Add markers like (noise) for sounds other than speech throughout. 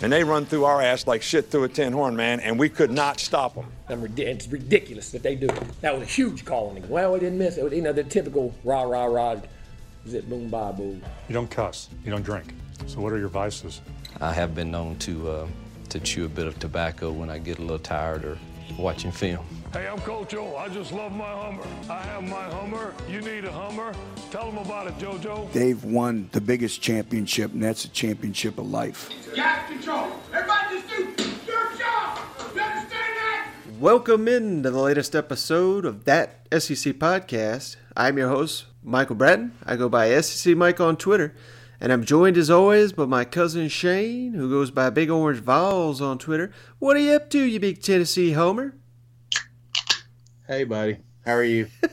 and they run through our ass like shit through a tin horn, man, and we could not stop them. It's ridiculous that they do it. That was a huge call on him. Well, we didn't miss it. You know, the typical rah, rah, rah, zip, boom, ba, boom. You don't cuss. You don't drink. So what are your vices? I have been known to, uh, to chew a bit of tobacco when I get a little tired or watching film. Hey, I'm Coach O. I just love my Hummer. I have my Hummer. You need a Hummer. Tell them about it, JoJo. They've won the biggest championship, and that's a championship of life. Gas control. Everybody just do your job. You understand that? Welcome in to the latest episode of That SEC Podcast. I'm your host, Michael Bratton. I go by SEC Mike on Twitter. And I'm joined as always by my cousin Shane, who goes by Big Orange Vols on Twitter. What are you up to, you big Tennessee homer? Hey, buddy. How are you? (laughs)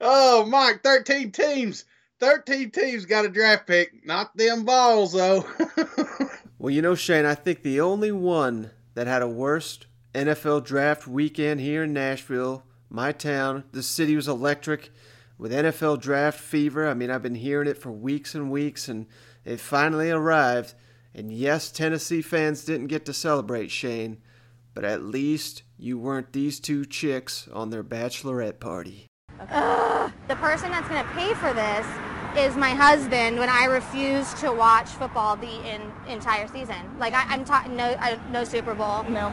oh, Mike, 13 teams. 13 teams got a draft pick. Not them Vols, though. (laughs) well, you know, Shane, I think the only one that had a worst NFL draft weekend here in Nashville, my town, the city was electric with NFL draft fever. I mean, I've been hearing it for weeks and weeks, and it finally arrived. And yes, Tennessee fans didn't get to celebrate, Shane, but at least you weren't these two chicks on their bachelorette party. Ugh, the person that's going to pay for this is my husband when I refuse to watch football the in, entire season. Like I, am talking no no Super Bowl. No.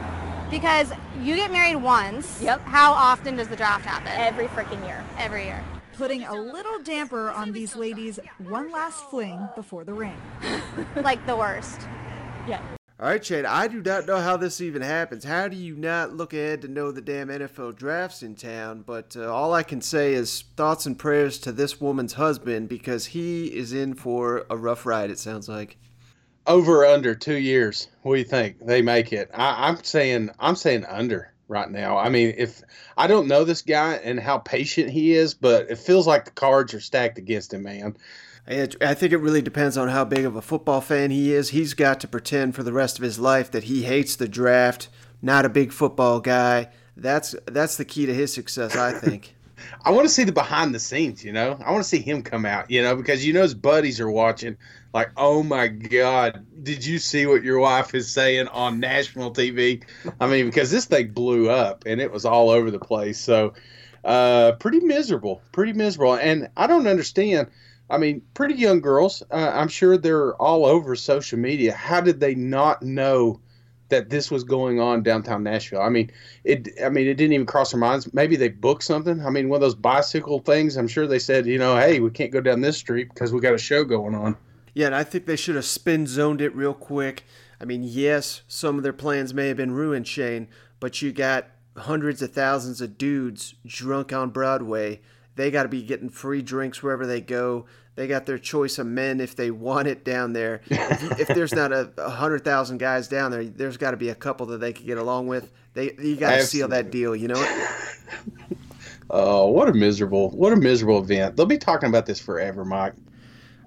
Because you get married once. Yep. How often does the draft happen? Every freaking year. Every year. Putting a little damper on these ladies' one last fling before the ring. (laughs) like the worst. Yeah. All right, Chad, I do not know how this even happens. How do you not look ahead to know the damn NFL draft's in town? But uh, all I can say is thoughts and prayers to this woman's husband because he is in for a rough ride, it sounds like. Over under two years. What do you think? They make it. I, I'm saying I'm saying under right now. I mean, if I don't know this guy and how patient he is, but it feels like the cards are stacked against him, man. I think it really depends on how big of a football fan he is. He's got to pretend for the rest of his life that he hates the draft, not a big football guy. That's that's the key to his success, I think. (laughs) I want to see the behind the scenes, you know. I want to see him come out, you know, because you know his buddies are watching. Like, oh my God, did you see what your wife is saying on national TV? I mean, because this thing blew up and it was all over the place. So, uh, pretty miserable, pretty miserable. And I don't understand I mean, pretty young girls. Uh, I'm sure they're all over social media. How did they not know that this was going on downtown Nashville? I mean, it. I mean, it didn't even cross their minds. Maybe they booked something. I mean, one of those bicycle things. I'm sure they said, you know, hey, we can't go down this street because we got a show going on. Yeah, and I think they should have spin zoned it real quick. I mean, yes, some of their plans may have been ruined, Shane, but you got hundreds of thousands of dudes drunk on Broadway they got to be getting free drinks wherever they go. They got their choice of men if they want it down there. if, if there's not a, a hundred thousand guys down there, there's got to be a couple that they could get along with. They you got to seal that deal. You know (laughs) oh, what a miserable, what a miserable event. They'll be talking about this forever, Mike.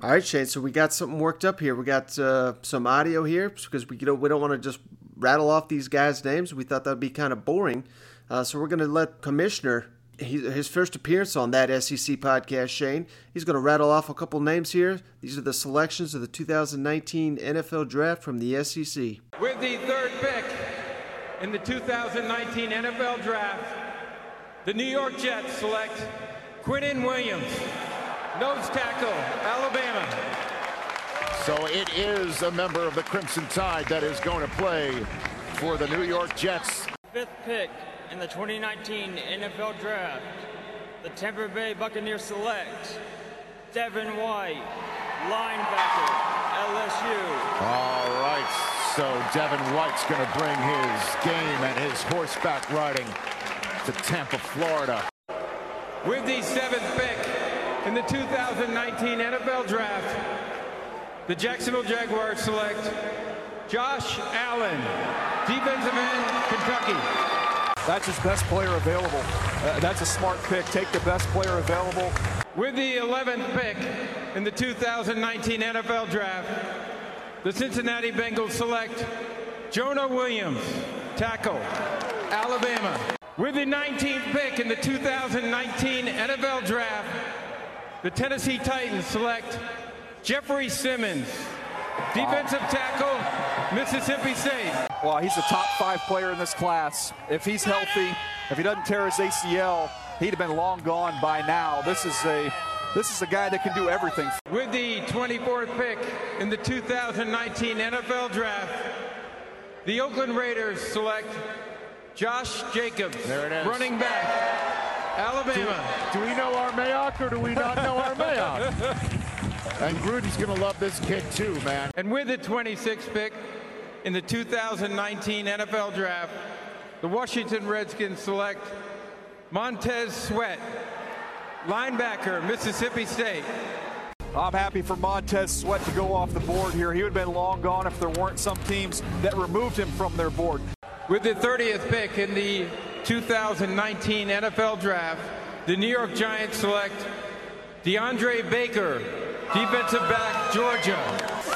All right, Shane. So we got something worked up here. We got uh, some audio here because we you know we don't want to just rattle off these guys' names. We thought that'd be kind of boring. Uh, so we're going to let Commissioner his first appearance on that SEC podcast, Shane. He's going to rattle off a couple names here. These are the selections of the 2019 NFL Draft from the SEC. With the third pick in the 2019 NFL Draft, the New York Jets select Quinnen Williams, nose tackle, Alabama. So it is a member of the Crimson Tide that is going to play for the New York Jets. Fifth pick in the 2019 NFL Draft, the Tampa Bay Buccaneers select Devin White, linebacker, LSU. All right, so Devin White's going to bring his game and his horseback riding to Tampa, Florida. With the seventh pick in the 2019 NFL Draft, the Jacksonville Jaguars select Josh Allen, defensive end, Kentucky. That's his best player available. Uh, that's a smart pick. Take the best player available. With the 11th pick in the 2019 NFL Draft, the Cincinnati Bengals select Jonah Williams, tackle, Alabama. With the 19th pick in the 2019 NFL Draft, the Tennessee Titans select Jeffery Simmons, defensive tackle, Mississippi State. Well, he's a top five player in this class. If he's healthy, if he doesn't tear his ACL, he'd have been long gone by now. This is a this is a guy that can do everything. With the 24th pick in the 2019 NFL Draft, the Oakland Raiders select Josh Jacobs, There it is. running back, Alabama. Do, do we know our Mayock or do we not know (laughs) our Mayock? And Gruden's going to love this kid too, man. And with the 26th pick in the 2019 NFL Draft, the Washington Redskins select Montez Sweat, linebacker, Mississippi State. I'm happy for Montez Sweat to go off the board here. He would have been long gone if there weren't some teams that removed him from their board. With the 30th pick in the 2019 NFL Draft, the New York Giants select DeAndre Baker, defensive back, Georgia.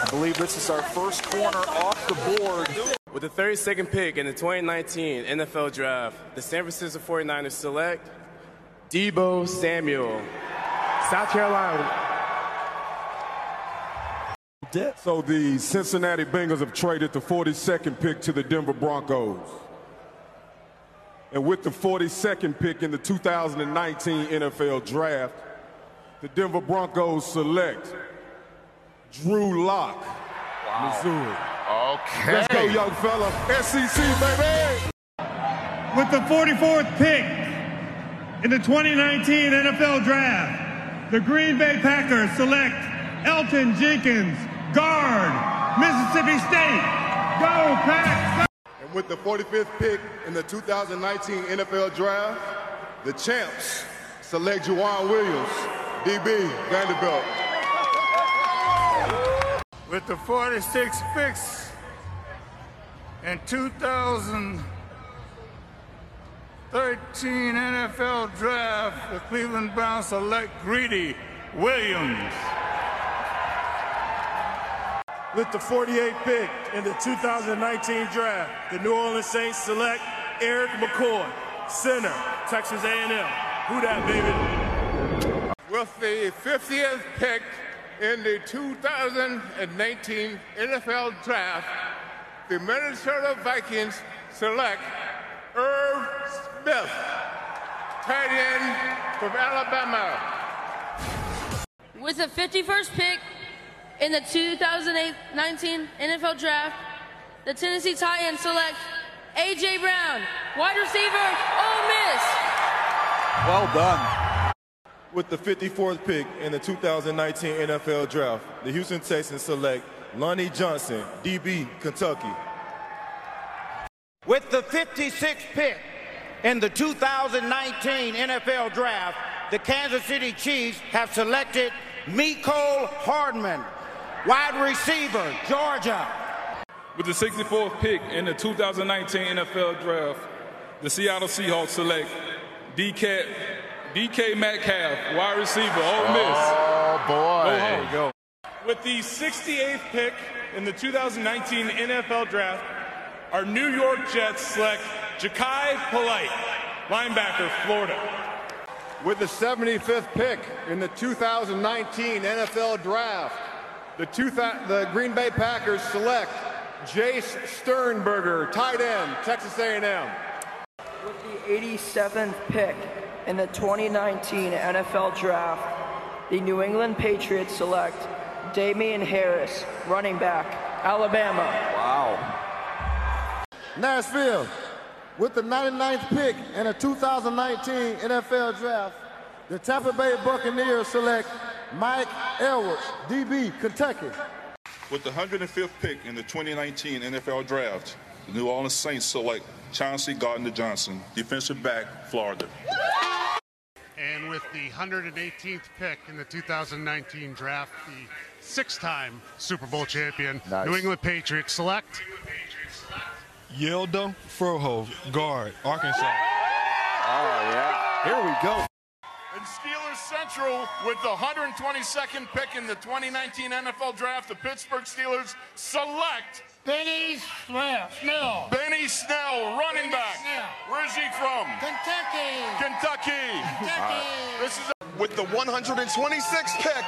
I believe this is our first corner off the board. With the 32nd pick in the 2019 NFL Draft, the San Francisco 49ers select Deebo Samuel, South Carolina. So the Cincinnati Bengals have traded the 42nd pick to the Denver Broncos. And with the 42nd pick in the 2019 NFL Draft, the Denver Broncos select Drew Lock, Missouri. Okay. Let's go, young fella. SEC, baby. With the 44th pick in the 2019 NFL Draft, the Green Bay Packers select Elgton Jenkins, guard, Mississippi State. Go, Pack! And with the 45th pick in the 2019 NFL Draft, the champs select Joejuan Williams, DB, Vanderbilt. With the 46 picks in 2013 NFL Draft, the Cleveland Browns select Greedy Williams. With the 48th pick in the 2019 draft, the New Orleans Saints select Erik McCoy, center, Texas A&M. Who that, baby? With the 50th pick in the 2019 NFL Draft, the Minnesota Vikings select Irv Smith, tight end from Alabama. With the 51st pick in the 2019 NFL Draft, the Tennessee Titans select A.J. Brown, wide receiver, Ole Miss. Well done. With the 54th pick in the 2019 NFL Draft, the Houston Texans select Lonnie Johnson, DB, Kentucky. With the 56th pick in the 2019 NFL Draft, the Kansas City Chiefs have selected Mecole Hardman, wide receiver, Georgia. With the 64th pick in the 2019 NFL Draft, the Seattle Seahawks select DK, DK Metcalf, wide receiver, Ole oh, Miss. Oh, boy. Go home. Go. With the 68th pick in the 2019 NFL Draft, our New York Jets select Jachai Polite, linebacker, Florida. With the 75th pick in the 2019 NFL Draft, the, two the Green Bay Packers select Jace Sternberger, tight end, Texas A&M. With the 87th pick in the 2019 NFL Draft, the New England Patriots select Damien Harris, running back, Alabama. Wow. Nashville, with the 99th pick in the 2019 NFL Draft, the Tampa Bay Buccaneers select Mike Edwards, DB, Kentucky. With the 105th pick in the 2019 NFL Draft, the New Orleans Saints select Chauncey Gardner Johnson, defensive back, Florida. And with the 118th pick in the 2019 draft, the six-time Super Bowl champion Nice. New England Patriots select Hjalte Froholdt, guard, Arkansas. Oh, yeah. Here we go. And Steelers Central with the 122nd pick in the 2019 NFL Draft, the Pittsburgh Steelers select Benny Snell. Snell. Benny Snell, running back. Where's he from? Kentucky. Kentucky. Kentucky. This is With the 126th pick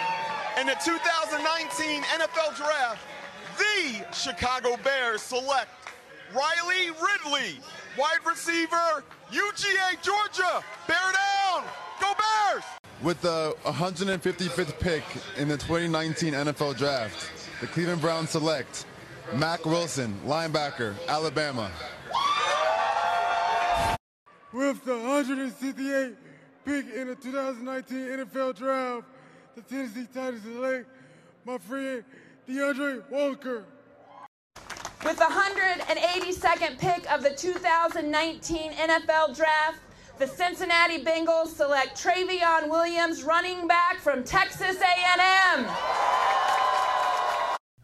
in the 2019 NFL Draft, the Chicago Bears select Riley Ridley, wide receiver, UGA, Georgia. Bear down. Go Bears! With the 155th pick in the 2019 NFL Draft, the Cleveland Browns select Mack Wilson, linebacker, Alabama. With the 168th pick in the 2019 NFL Draft, the Tennessee Titans select my friend DeAndre Walker. With the 182nd pick of the 2019 NFL Draft, the Cincinnati Bengals select Trayveon Williams, running back from Texas A&M.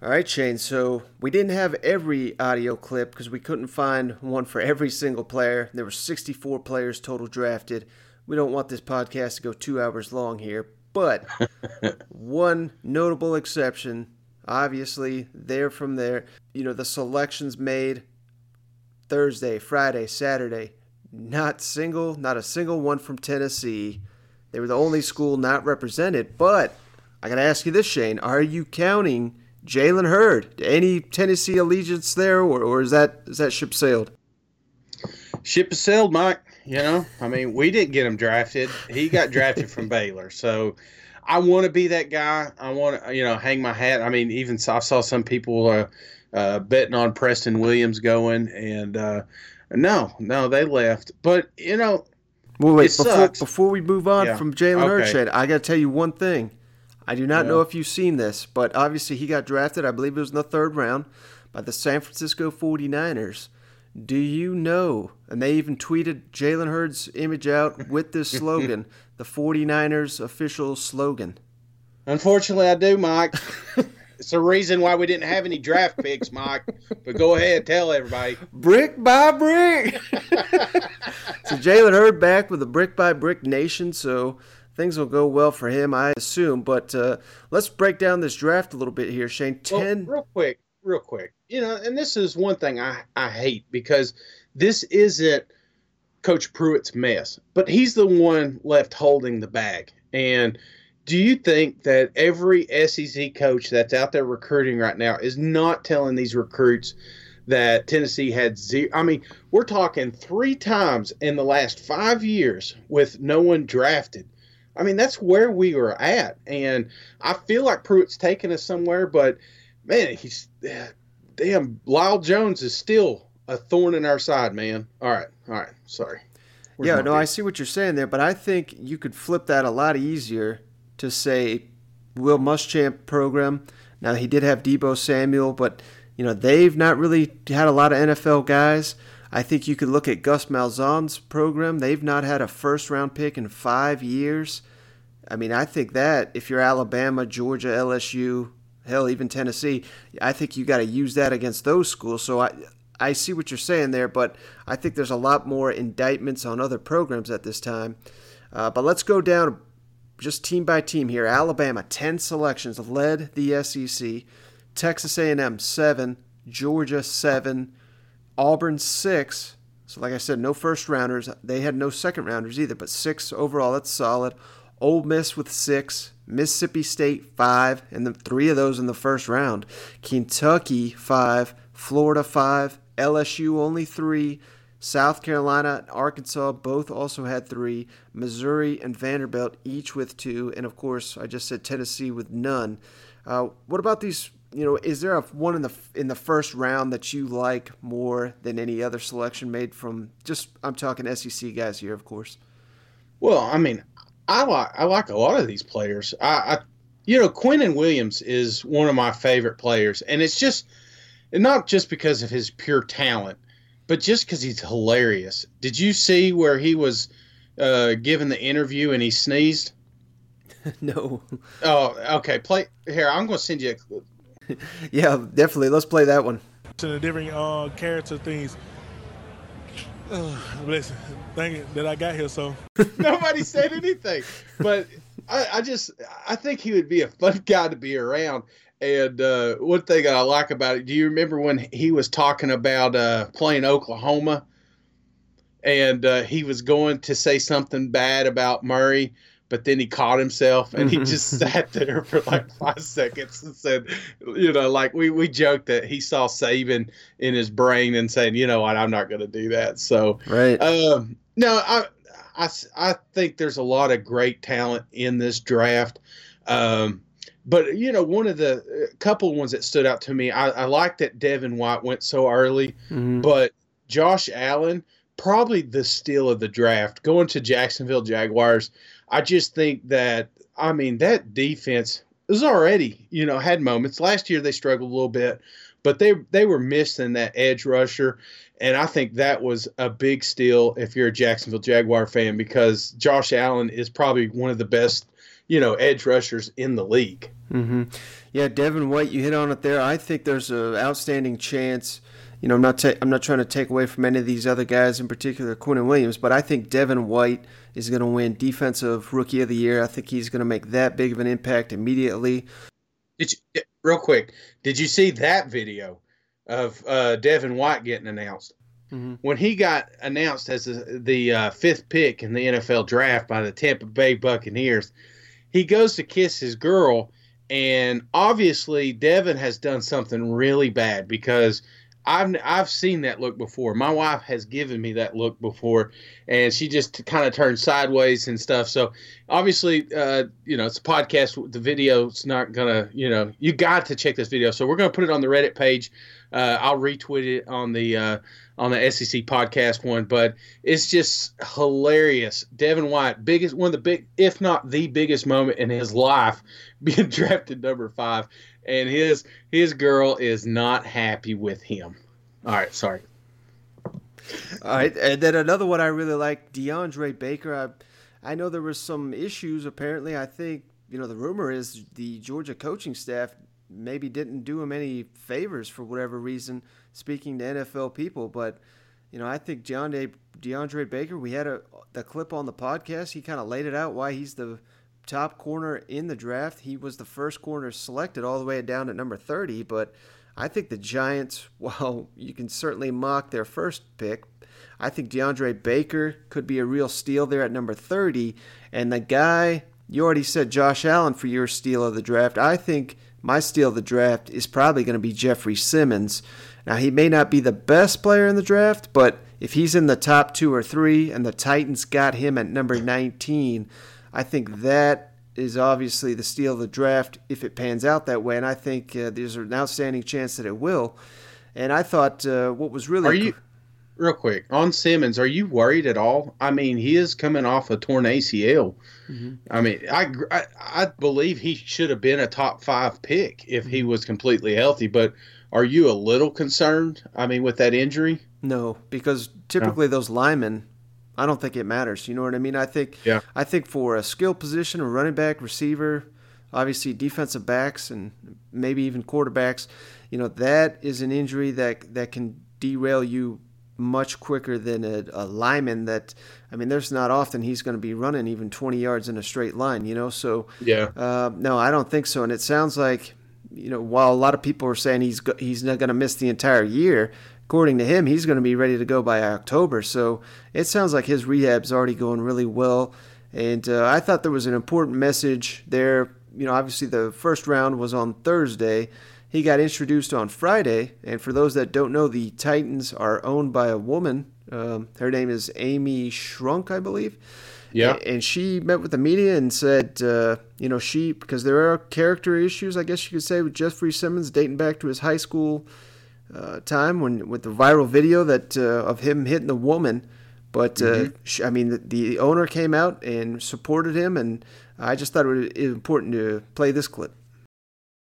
All right, Shane. So we didn't have every audio clip because we couldn't find one for every single player. There were 64 players total drafted. We don't want this podcast to go two hours long here, but (laughs) one notable exception, obviously, there from there. You know, the selections made Thursday, Friday, Saturday. Not single, not a single one from Tennessee. They were the only school not represented. But I got to ask you this, Shane: Are you counting Jalen Hurd? Any Tennessee allegiance there, or, or is that is that ship sailed? Ship has sailed, Mike. You know, I mean, we didn't get him drafted. He got drafted from (laughs) Baylor. So I want to be that guy. I want to, you know, hang my hat. I mean, even I saw some people uh, uh, betting on Preston Williams going, and uh, no, no, they left. But you know, well, wait it before before we move on Yeah. from Jalen Hurd, Okay. Shane, I got to tell you one thing. I do not Yeah. know if you've seen this, but obviously he got drafted. I believe it was in the third round by the San Francisco 49ers. Do you know? And they even tweeted Jalen Hurd's image out with this (laughs) slogan, the 49ers official slogan. Unfortunately, I do, Mike. (laughs) it's the reason why we didn't have any draft picks, Mike. But go ahead, tell everybody. Brick by brick. (laughs) so Jalen Hurd back with a brick by brick nation, so things will go well for him, I assume. But uh, let's break down this draft a little bit here, Shane. Well, Ten. real quick, real quick. You know, and this is one thing I, I hate because this isn't Coach Pruitt's mess, but he's the one left holding the bag. And do you think that every SEC coach that's out there recruiting right now is not telling these recruits that Tennessee had zero? I mean, we're talking three times in the last five years with no one drafted. I mean, that's where we were at. And I feel like Pruitt's taking us somewhere, but man, he's damn Lyle Jones is still a thorn in our side, man. All right, all right, sorry. Where's yeah, no, I see what you're saying there, but I think you could flip that a lot easier to say Will Muschamp program. Now he did have Deebo Samuel, but you know they've not really had a lot of NFL guys. I think you could look at Gus Malzahn's program. They've not had a first round pick in five years. I mean, I think that if you're Alabama, Georgia, LSU, hell, even Tennessee, I think you got to use that against those schools. So I, I see what you're saying there, but I think there's a lot more indictments on other programs at this time. Uh, but let's go down just team by team here. Alabama, 10 selections, led the SEC. Texas A&M, 7. Georgia, 7. Auburn, 6. So like I said, no first rounders. They had no second rounders either, but 6 overall. That's solid. Ole Miss with 6. Mississippi State, 5. And then three of those in the first round. Kentucky, 5. Florida, 5. LSU, only 3. South Carolina and Arkansas both also had three. Missouri and Vanderbilt each with two, and of course, I just said Tennessee with none. Uh, what about these? You know, is there a one in the in the first round that you like more than any other selection made from? Just I'm talking SEC guys here, of course. Well, I mean, I like I like a lot of these players. I, I you know, Quinnen Williams is one of my favorite players, and it's just not just because of his pure talent, but just because he's hilarious. Did you see where he was uh, given the interview and he sneezed? (laughs) no. Oh, okay. Play here. I'm going to send you a. (laughs) Yeah, definitely. Let's play that one. to the different uh, character things. Uh, (sighs) listen, thank you that I got here. So (laughs) Nobody said anything, but I, I just I think he would be a fun (laughs) guy to be around. And uh, one thing I like about it, do you remember when he was talking about uh, playing Oklahoma, and uh, he was going to say something bad about Murray, but then he caught himself and he just (laughs) sat there for like five seconds and said, you know, like we, we joked that he saw Saban in his brain and saying, you know what, I'm not going to do that. So, right. Um, no, I, I, I think there's a lot of great talent in this draft. Um, but you know, one of the couple ones that stood out to me, I, I like that Devin White went so early, Mm-hmm. but Josh Allen, probably the steal of the draft, going to Jacksonville Jaguars. I just think that I mean that defense is already you know had moments. Last year they struggled a little bit, but they they were missing that edge rusher, and I think that was a big steal if you're a Jacksonville Jaguar fan because Josh Allen is probably one of the best you know edge rushers in the league. hmm Yeah, Devin White, you hit on it there. I think there's an outstanding chance. You know, I'm not ta- I'm not trying to take away from any of these other guys, in particular Quinnen Williams, but I think Devin White is going to win Defensive Rookie of the Year. I think he's going to make that big of an impact immediately. Did you, real quick? Did you see that video of uh, Devin White getting announced? Mhm. When he got announced as the, the uh, fifth pick in the NFL draft by the Tampa Bay Buccaneers, he goes to kiss his girl, and obviously Devin has done something really bad because I've I've seen that look before. My wife has given me that look before, and she just kind of turned sideways and stuff. So obviously, uh, you know, it's a podcast. The video's not gonna, you know, you got to check this video. So we're gonna put it on the Reddit page. Uh, I'll retweet it on the uh, on the SEC podcast one, but it's just hilarious. Devin White, biggest one of the big, if not the biggest moment in his life, (laughs) being drafted number five, and his his girl is not happy with him. All right, sorry. All right, and then another one I really like, DeAndre Baker. I, I know there was some issues. Apparently, I think you know the rumor is the Georgia coaching staff maybe didn't do him any favors for whatever reason. Speaking to NFL people, but you know I think DeAndre DeAndre Baker. We had a the clip on the podcast. He kind of laid it out why he's the top corner in the draft. He was the first corner selected all the way down at number thirty, but. I think the Giants, (laughs) well, you can certainly mock their first pick, I think DeAndre Baker could be a real steal there at number 30. And the guy, you already said Josh Allen for your steal of the draft. I think my steal of the draft is probably going to be Jeffery Simmons. Now, he may not be the best player in the draft, but if he's in the top two or three and the Titans got him at number 19, I think that is obviously the steal of the draft if it pans out that way. And I think uh, there's an outstanding chance that it will. And I thought uh, what was really. Are you real quick on Simmons? Are you worried at all? I mean, he is coming off a torn ACL. Mhm. I mean, I, I I believe he should have been a top five pick if he was completely healthy. But are you a little concerned? I mean, with that injury? No, because typically those linemen, I don't think it matters. You know what I mean? I think Yeah. I think for a skill position, a running back, receiver, obviously defensive backs and maybe even quarterbacks, you know, that is an injury that that can derail you much quicker than a, a lineman that I mean there's not often he's going to be running even 20 yards in a straight line, you know. So Yeah. uh, no, I don't think so and it sounds like you know, while a lot of people are saying he's he's not going to miss the entire year, according to him, he's going to be ready to go by October. So it sounds like his rehab's already going really well. And uh, I thought there was an important message there. You know, obviously the first round was on Thursday. He got introduced on Friday. And for those that don't know, the Titans are owned by a woman. Um, her name is Amy Strunk, I believe. Yeah. And she met with the media and said, uh, you know, she, because there are character issues, I guess you could say, with Jeffery Simmons dating back to his high school uh, time when with the viral video that uh, of him hitting the woman. But uh, Mhm. sh I mean, the, the owner came out and supported him, and I just thought it was important to play this clip.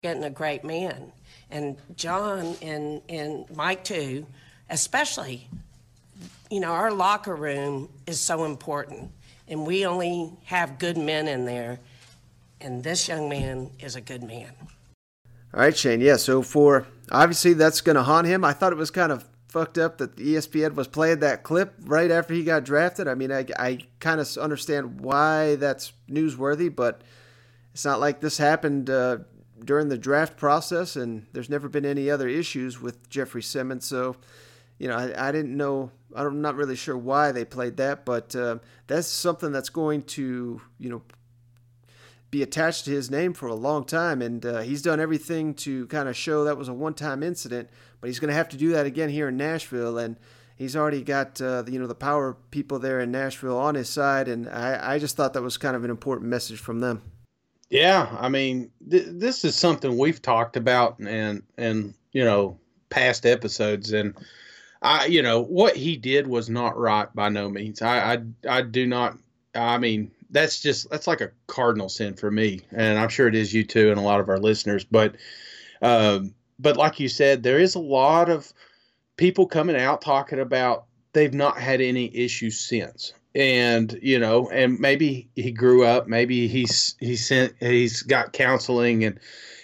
getting a great man. And John and, and Mike, too, especially, you know, our locker room is so important. And we only have good men in there. And this young man is a good man. All right, Shane. Yeah. So for obviously that's going to haunt him. I thought it was kind of fucked up that ESPN was playing that clip right after he got drafted. I mean, I, I kind of understand why that's newsworthy, but it's not like this happened uh, during the draft process, and there's never been any other issues with Jeffery Simmons. So, you know, I, I didn't know. I'm not really sure why they played that, but uh, that's something that's going to, you know, be attached to his name for a long time, and uh, he's done everything to kind of show that was a one-time incident. But he's going to have to do that again here in Nashville, and he's already got uh, you know the power people there in Nashville on his side, and I, I just thought that was kind of an important message from them. Yeah, I mean, th- this is something we've talked about and and you know past episodes, and I you know what he did was not right by no means. I I, I do not. I mean, that's just that's like a cardinal sin for me, and I'm sure it is you too, and a lot of our listeners. But um, but like you said, there is a lot of people coming out talking about they've not had any issues since and you know and maybe he grew up maybe he's he's sent he's got counseling and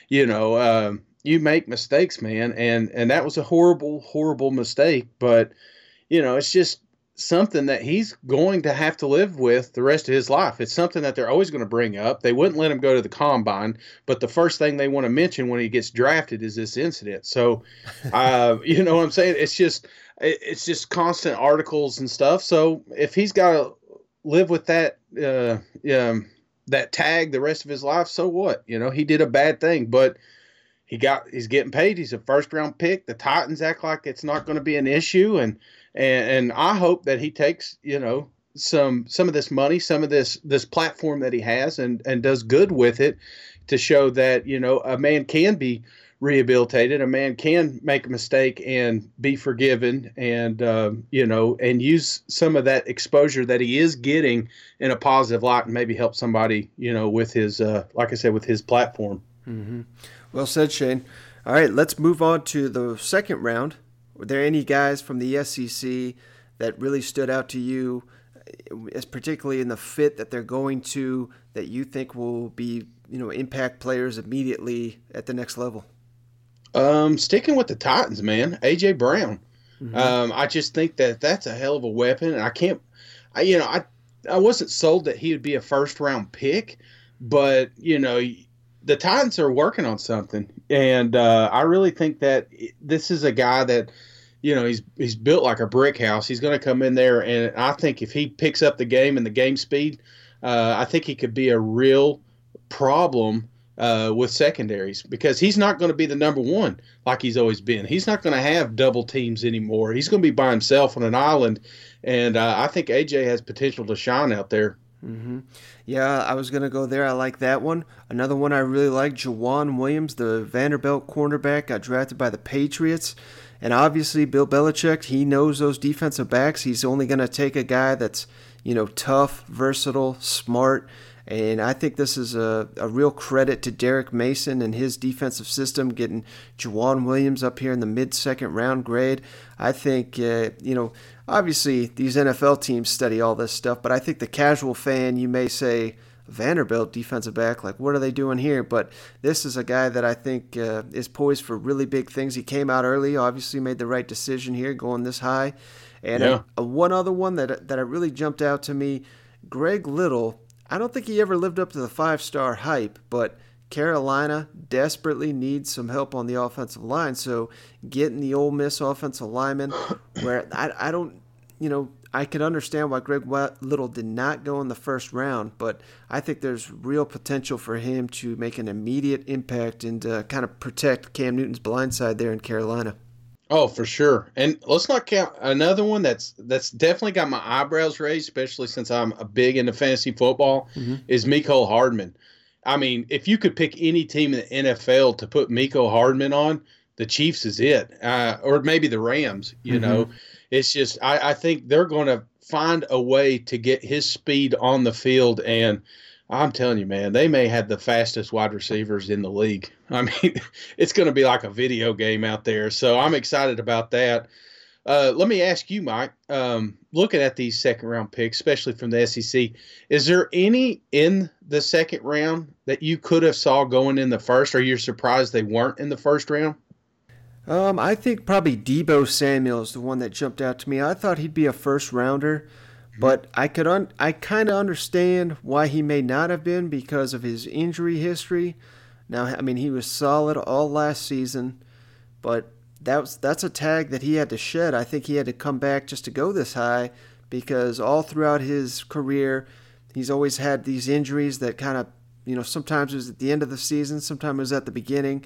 you know um, you make mistakes man and and that was a horrible horrible mistake but you know it's just something that he's going to have to live with the rest of his life it's something that they're always going to bring up they wouldn't let him go to the combine but the first thing they want to mention when he gets drafted is this incident so (laughs) uh, you know what i'm saying it's just it's just constant articles and stuff. So if he's got to live with that, uh, um, that tag the rest of his life, so what? You know, he did a bad thing, but he got he's getting paid. He's a first round pick. The Titans act like it's not going to be an issue, and and and I hope that he takes you know some some of this money, some of this this platform that he has, and and does good with it to show that you know a man can be rehabilitated. A man can make a mistake and be forgiven, and uh, you know, and use some of that exposure that he is getting in a positive light, and maybe help somebody, you know, with his, uh, like I said, with his platform. Mm-hmm. Well said, Shane. All right, let's move on to the second round. Were there any guys from the SEC that really stood out to you, as particularly in the fit that they're going to, that you think will be, you know, impact players immediately at the next level? Um, sticking with the Titans, man, AJ Brown. Mm-hmm. Um, I just think that that's a hell of a weapon. I can't, I you know, I I wasn't sold that he would be a first round pick, but you know, the Titans are working on something, and uh, I really think that this is a guy that. You know he's he's built like a brick house. He's going to come in there, and I think if he picks up the game and the game speed, uh, I think he could be a real problem uh, with secondaries because he's not going to be the number one like he's always been. He's not going to have double teams anymore. He's going to be by himself on an island, and uh, I think AJ has potential to shine out there. Mm-hmm. Yeah, I was to go there. I like that one. Another one I really like, Joejuan Williams, the Vanderbilt cornerback, got drafted by the Patriots. And obviously, Bill Belichick, he knows those defensive backs. He's only to take a guy that's, you know, tough, versatile, smart, and I think this is a, a real credit to Derek Mason and his defensive system, getting Joejuan Williams up here in the mid second round grade. I think, uh, you know, obviously these NFL teams study all this stuff, but I think the casual fan, you may say, Vanderbilt defensive back, like, what are they doing here? But this is a guy that I think uh, is poised for really big things. He came out early, obviously made the right decision here, going this high. And yeah. a, a one other one that that really jumped out to me, Greg Little I don't think he ever lived up to the five star hype, but Carolina desperately needs some help on the offensive line. So getting the Ole Miss offensive lineman, (coughs) where I, I don't, you know, I can understand why Greg Little did not go in the first round, but I think there's real potential for him to make an immediate impact and uh, kind of protect Cam Newton's blind side there in Carolina. Oh, for sure. And let's not count another one that's that's definitely got my eyebrows raised, especially since I'm a big into fantasy football, mm-hmm. is Mecole Hardman. I mean, if you could pick any team in the NFL to put Mecole Hardman on, the Chiefs is it, uh, or maybe the Rams. You mm-hmm. know, it's just I, I think they're going to find a way to get his speed on the field and I'm telling you, man, they may have the fastest wide receivers in the league. (laughs) I mean, it's going to be like a video game out there. So I'm excited about that. Uh, let me ask you, Mike. Um, looking at these second round picks, especially from the SEC, is there any in the second round that you could have saw going in the first, or you're surprised they weren't in the first round? Um, I think probably Deebo Samuel is the one that jumped out to me. I thought he'd be a first rounder. But I could un- I kind of understand why he may not have been because of his injury history. Now, I mean, he was solid all last season, but that was, that's a tag that he had to shed. I think he had to come back just to go this high because all throughout his career, he's always had these injuries that kind of You know, sometimes it was at the end of the season, sometimes it was at the beginning.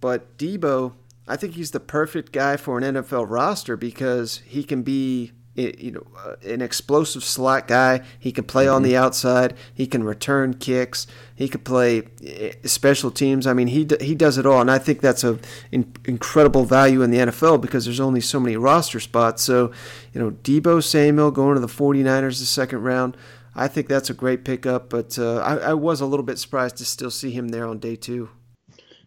But Deebo, I think he's the perfect guy for an NFL roster because he can be you know, uh, an explosive slot guy. He can play on the Mm-hmm. outside. He can return kicks. He can play eh, special teams. I mean, he d- he does it all, and I think that's a in, incredible value in the NFL because there's only so many roster spots. So, you know, Deebo Samuel going to the 49ers the second round. I think that's a great pickup, but uh, I, I was a little bit surprised to still see him there on day two.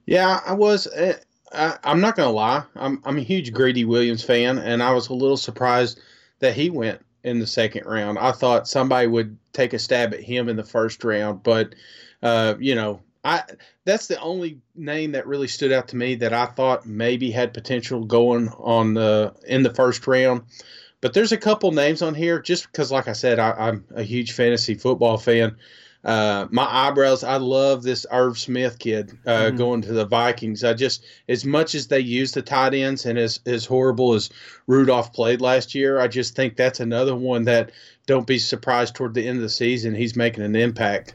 Yeah, I was. eh, I, I'm not gonna lie. I'm I'm a huge Greedy Williams fan, and I was a little surprised that he went in the second round. I thought somebody would take a stab at him in the first round, but uh, you know, I that's the only name that really stood out to me that I thought maybe had potential going on the in the first round. But there's a couple names on here just because, like I said, I, I'm a huge fantasy football fan. Uh, my eyebrows. I love this Irv Smith kid uh, Mhm. going to the Vikings. I just as much as they use the tight ends and as as horrible as Rudolph played last year, I just think that's another one that don't be surprised toward the end of the season he's making an impact.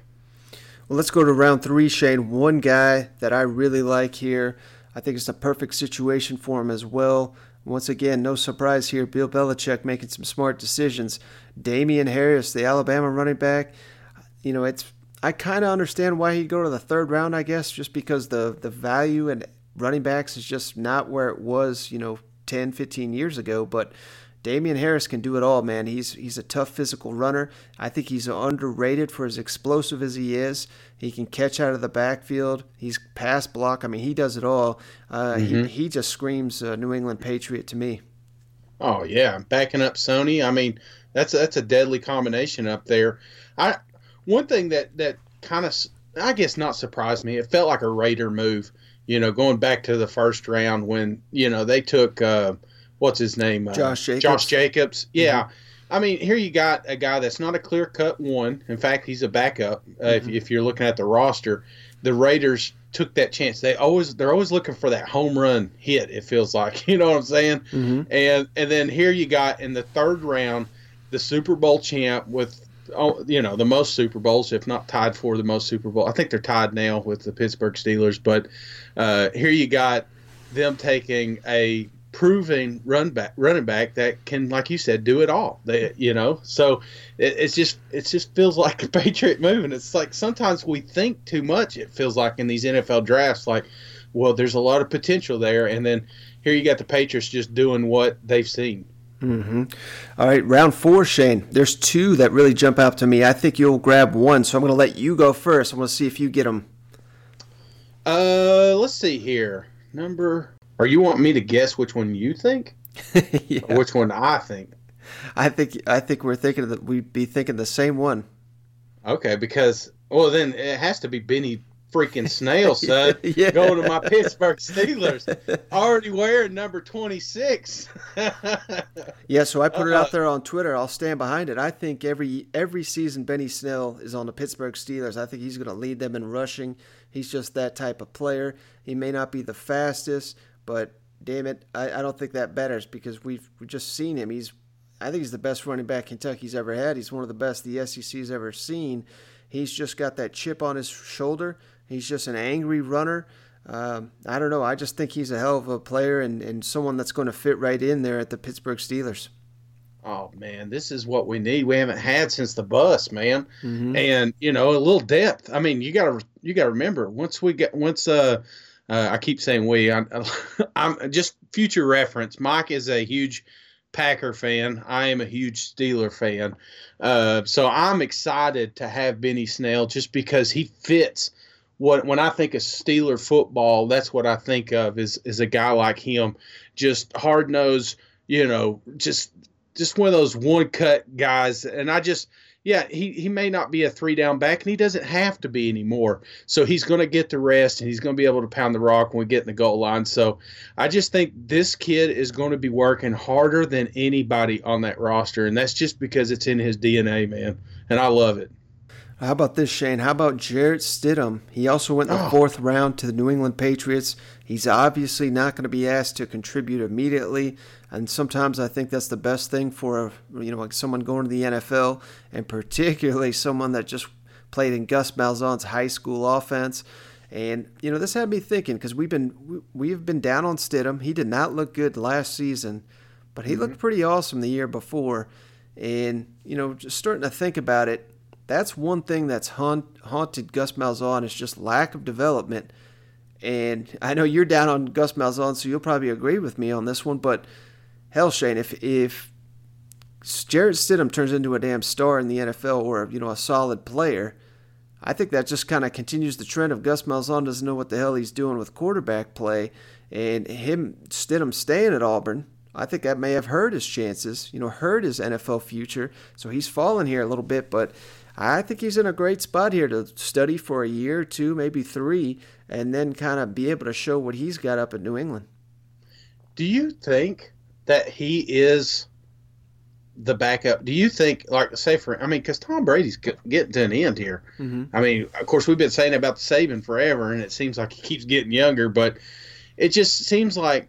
Well, let's go to round three, Shane. One guy that I really like here. I think it's a perfect situation for him as well. Once again, no surprise here. Bill Belichick making some smart decisions. Damien Harris, the Alabama running back. You know, it's I kind of understand why he'd go to the third round, I guess, just because the the value and running backs is just not where it was, you know, 10, 15 years ago. But Damien Harris can do it all, man. He's he's a tough physical runner. I think he's underrated for as explosive as he is. He can catch out of the backfield. He's pass block. I mean, he does it all. Uh, Mhm. he, he just screams uh, New England Patriot to me. Oh yeah, backing up Sony. I mean, that's that's a deadly combination up there. I one thing that that kind of I guess not surprised me. It felt like a Raider move. You know, going back to the first round when you know they took uh, what's his name, uh, Josh Jacobs. Josh Jacobs. Yeah. I mean, here you got a guy that's not a clear cut one. In fact, he's a backup. Uh, if, if you're looking at the roster, the Raiders took that chance. They always they're always looking for that home run hit. It feels like (laughs) you know what I'm saying. Mhm. And and then here you got in the third round the Super Bowl champ with you know the most Super Bowls, if not tied for the most Super Bowl. I think they're tied now with the Pittsburgh Steelers. But uh, here you got them taking a proving run back running back that can, like you said, do it all. They you know so it, it's just it just feels (laughs) like a Patriot move, and it's like sometimes we think too much. It feels like in these NFL drafts, like well, there's a lot of potential there, and then here you got the Patriots just doing what they've seen. Hmm All right, round four, Shane. There's two that really jump out to me. I think you'll grab one, so I'm going to let you go first. I'm going to see if you get them. Uh, let's see here. Number. Or you want me to guess which one you think? (laughs) Or which one I think? I think I think we're thinking that we'd be thinking the same one. Okay, because well then it has to be Benny freaking Snell, (laughs) son. Yeah. Going to my Pittsburgh Steelers. (laughs) Already wearing number twenty six. (laughs) Yeah, so I put it out uh-huh. there on Twitter. I'll stand behind it. I think every every season Benny Snell is on the Pittsburgh Steelers. I think he's going to lead them in rushing. He's just that type of player. He may not be the fastest, but damn it, I, I don't think that matters because we've we've just seen him. He's I think he's the best running back Kentucky's ever had. He's one of the best the SEC's ever seen. He's just got that chip on his shoulder. He's just an angry runner. Um, I don't know. I just think he's a hell of a player and, and someone that's going to fit right in there at the Pittsburgh Steelers. Oh man, this is what we need. We haven't had since the bus, man. Mhm. And you know, a little depth. I mean, you gotta you gotta remember once we get once uh, uh I keep saying we. I, (laughs) I'm just future reference. Mike is a huge Packer fan. I am a huge Steeler fan. Uh, so I'm excited to have Benny Snell just because he fits what when I think of Steeler football, that's what I think of is is a guy like him, just hard nosed, you know, just just one of those one cut guys. And I just yeah, he, he may not be a three down back, and he doesn't have to be anymore. So he's going to get the rest, and he's going to be able to pound the rock when we get in the goal line. So I just think this kid is going to be working harder than anybody on that roster, and that's just because it's in his DNA, man. And I love it. How about this, Shane? How about Jarrett Stidham? He also went in the Oh. fourth round to the New England Patriots. He's obviously not going to be asked to contribute immediately, and sometimes I think that's the best thing for a, you know like someone going to the NFL, and (laughs) particularly someone that just played in Gus Malzahn's high school offense. And you know, this had me thinking because we've been we've been down on Stidham. He did not look good last season, but he mm-hmm. looked pretty awesome the year before. And you know, just starting to think about it, that's one thing that's haunt, haunted Gus Malzahn is just lack of development. And I know you're down on Gus Malzahn, so you'll probably agree with me on this one. But hell, Shane, if if Jarrett Stidham turns into a damn star in the NFL or you know a solid player, I think that just kind of continues the trend of Gus Malzahn doesn't know what the hell he's doing with quarterback play, and him Stidham staying at Auburn. I think that may have hurt his chances, you know, hurt his NFL future. So he's fallen here a little bit, but I think he's in a great spot here to study for a year, two, maybe three, and then kind of be able to show what he's got up at New England. Do you think that he is the backup? Do you think, like, say for, I mean, because Tom Brady's getting to an end here. Mm-hmm. I mean, of course, we've been saying about the saving forever, and it seems like he keeps getting younger, but it just seems like,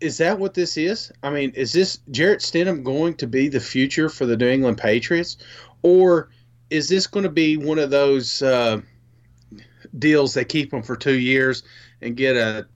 is that what this is? I mean, is this Jarrett Stidham going to be the future for the New England Patriots, or is this going to be one of those uh, deals that keep them for two years and get a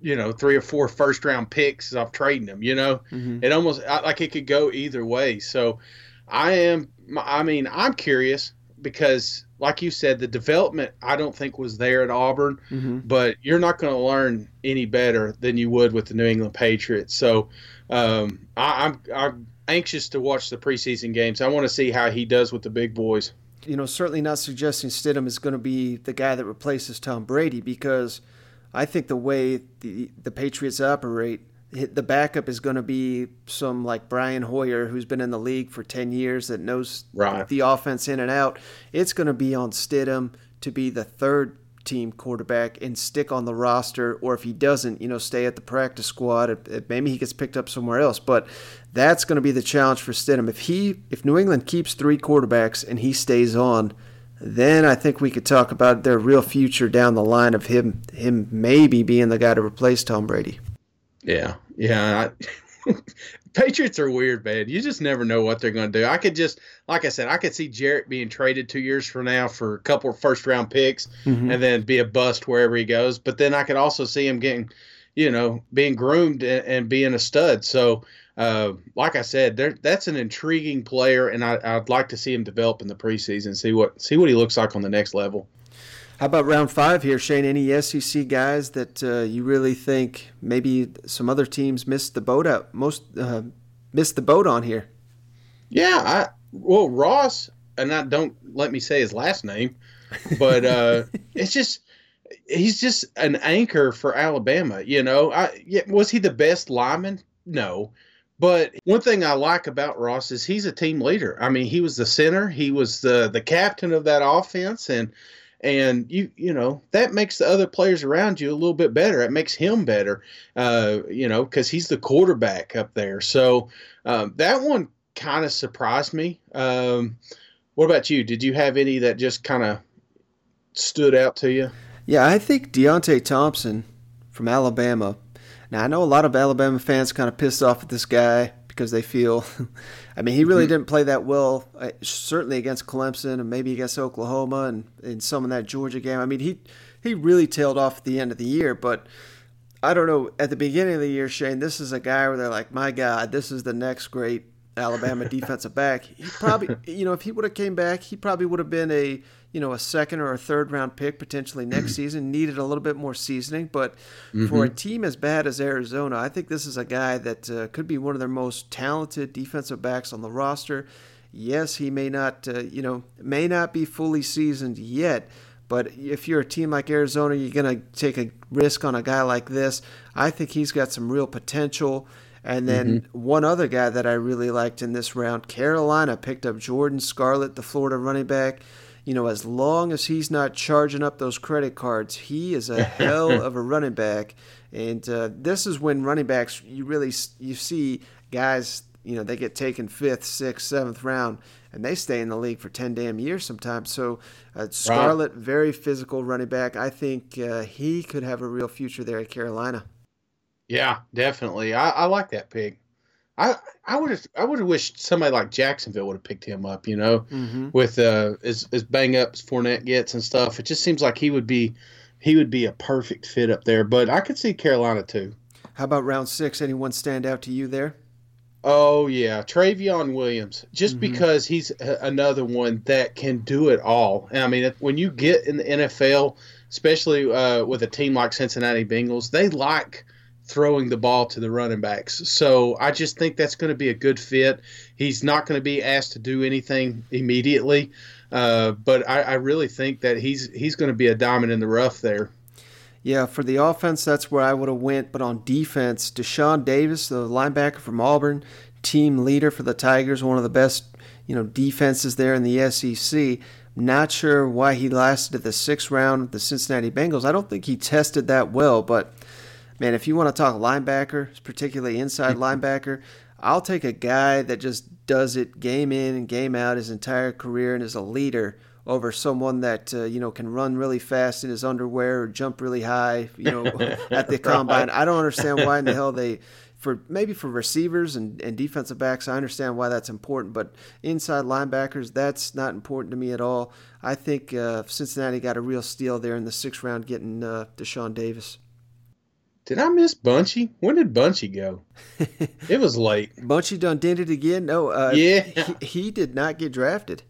you know three or four first round picks off trading them. You know, mm-hmm. it almost like it could go either way. So I am. I mean, I'm curious because, like you said, the development I don't think was there at Auburn. Mm-hmm. But you're not going to learn any better than you would with the New England Patriots. So um, I, I'm I'm anxious to watch the preseason games. I want to see how he does with the big boys. You know, certainly not suggesting Stidham is going to be the guy that replaces Tom Brady because I think the way the the Patriots operate, the backup is going to be some like Brian Hoyer, who's been in the league for ten years, that knows right. the offense in and out. It's going to be on Stidham to be the third team quarterback and stick on the roster, or if he doesn't, you know, stay at the practice squad. Maybe he gets picked up somewhere else. But that's going to be the challenge for Stidham. If he, if New England keeps three quarterbacks and he stays on then I think we could talk about their real future down the line of him him maybe being the guy to replace Tom Brady. Yeah, yeah. I, (laughs) Patriots are weird, man. You just never know what they're going to do. I could just, like I said, I could see Jarrett being traded two years from now for a couple of first round picks mm-hmm. and then be a bust wherever he goes. But then I could also see him getting, you know, being groomed and, and being a stud. So uh, like I said, that's an intriguing player, and I, would like to see him develop in the preseason, see what see what he looks like on the next level. How about round five here, Shane? Any SEC guys that uh, you really think maybe some other teams missed the boat out most uh, missed the boat on here? Yeah, I well Ross, and I don't let me say his last name, but uh, (laughs) it's just he's just an anchor for Alabama. You know, I yeah, was he the best lineman? No, but one thing I like about Ross is he's a team leader. I mean, he was the center, he was the the captain of that offense, and and you you know that makes the other players around you a little bit better. It makes him better, uh, you know, because he's the quarterback up there. So um, that one kind of surprised me. Um, what about you? Did you have any that just kind of stood out to you? Yeah, I think Deionte Thompson from Alabama now, I know a lot of Alabama fans kind of pissed off at this guy because they feel, (laughs) I mean, he really mm-hmm. didn't play that well, uh, certainly against Clemson and maybe against Oklahoma and in some of that Georgia game. I mean, he, he really tailed off at the end of the year, but I don't know. At the beginning of the year, Shane, this is a guy where they're like, my God, this is the next great Alabama (laughs) defensive back. He probably, you know, if he would have came back, he probably would have been a you know, a second or a third round pick potentially next (clears throat) season. Needed a little bit more seasoning, but mm-hmm. for a team as bad as Arizona, I think this is a guy that uh, could be one of their most talented defensive backs on the roster. Yes, he may not, uh, you know, may not be fully seasoned yet. But if you're a team like Arizona, you're going to take a risk on a guy like this. I think he's got some real potential. And then mm-hmm. one other guy that I really liked in this round, Carolina picked up Jordan Scarlett, the Florida running back you know, as long as he's not charging up those credit cards, he is a (laughs) hell of a running back. And uh, this is when running backs you really you see guys, you know, they get taken fifth, sixth, seventh round, and they stay in the league for ten damn years sometimes. So uh, Scarlett, right. very physical running back. I think uh, he could have a real future there at Carolina. Yeah, definitely. I, I like that pick. I I would have I would have wished somebody like Jacksonville would have picked him up. You know, Mhm. with uh as as bang up as Fournette gets and stuff. It just seems like he would be he would be a perfect fit up there. But I could see Carolina too. How about round six? Anyone stand out to you there? Oh yeah, Trayveon Williams. Just Mhm. because he's a- another one that can do it all. And I mean, if- when you get in the NFL, especially uh, with a team like Cincinnati Bengals, they like throwing the ball to the running backs. So I just think that's going to be a good fit. He's not going to be asked to do anything immediately, uh, but I, I really think that he's he's going to be a diamond in the rough there. Yeah, for the offense, that's where I would have went. But on defense, Deshaun Davis, the linebacker from Auburn, team leader for the Tigers, one of the best, you know, defenses there in the SEC. Not sure why he lasted the sixth round with the Cincinnati Bengals. I don't think he tested that well, but man, if you want to talk linebacker, particularly inside (laughs) linebacker, I'll take a guy that just does it game in and game out his entire career and is a leader over someone that uh, you know can run really fast in his underwear or jump really high, you know, (laughs) at the combine. I don't understand why in the hell they for maybe for receivers and, and defensive backs, I understand why that's important, but inside linebackers, that's not important to me at all. I think uh, Cincinnati got a real steal there in the sixth round, getting uh, Deshaun Davis. Did I miss Bunchy? When did Bunchy go? (laughs) it was late. Bunchy done did it again? No, uh, Yeah. he, he did not get drafted.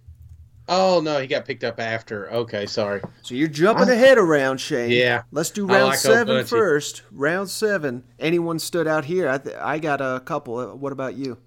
Oh no, he got picked up after. Okay, sorry. So you're jumping I- ahead around, Shane. Yeah. Let's do round like seven first. Round seven. Anyone stood out here? I, th- I got a couple. Uh, What about you?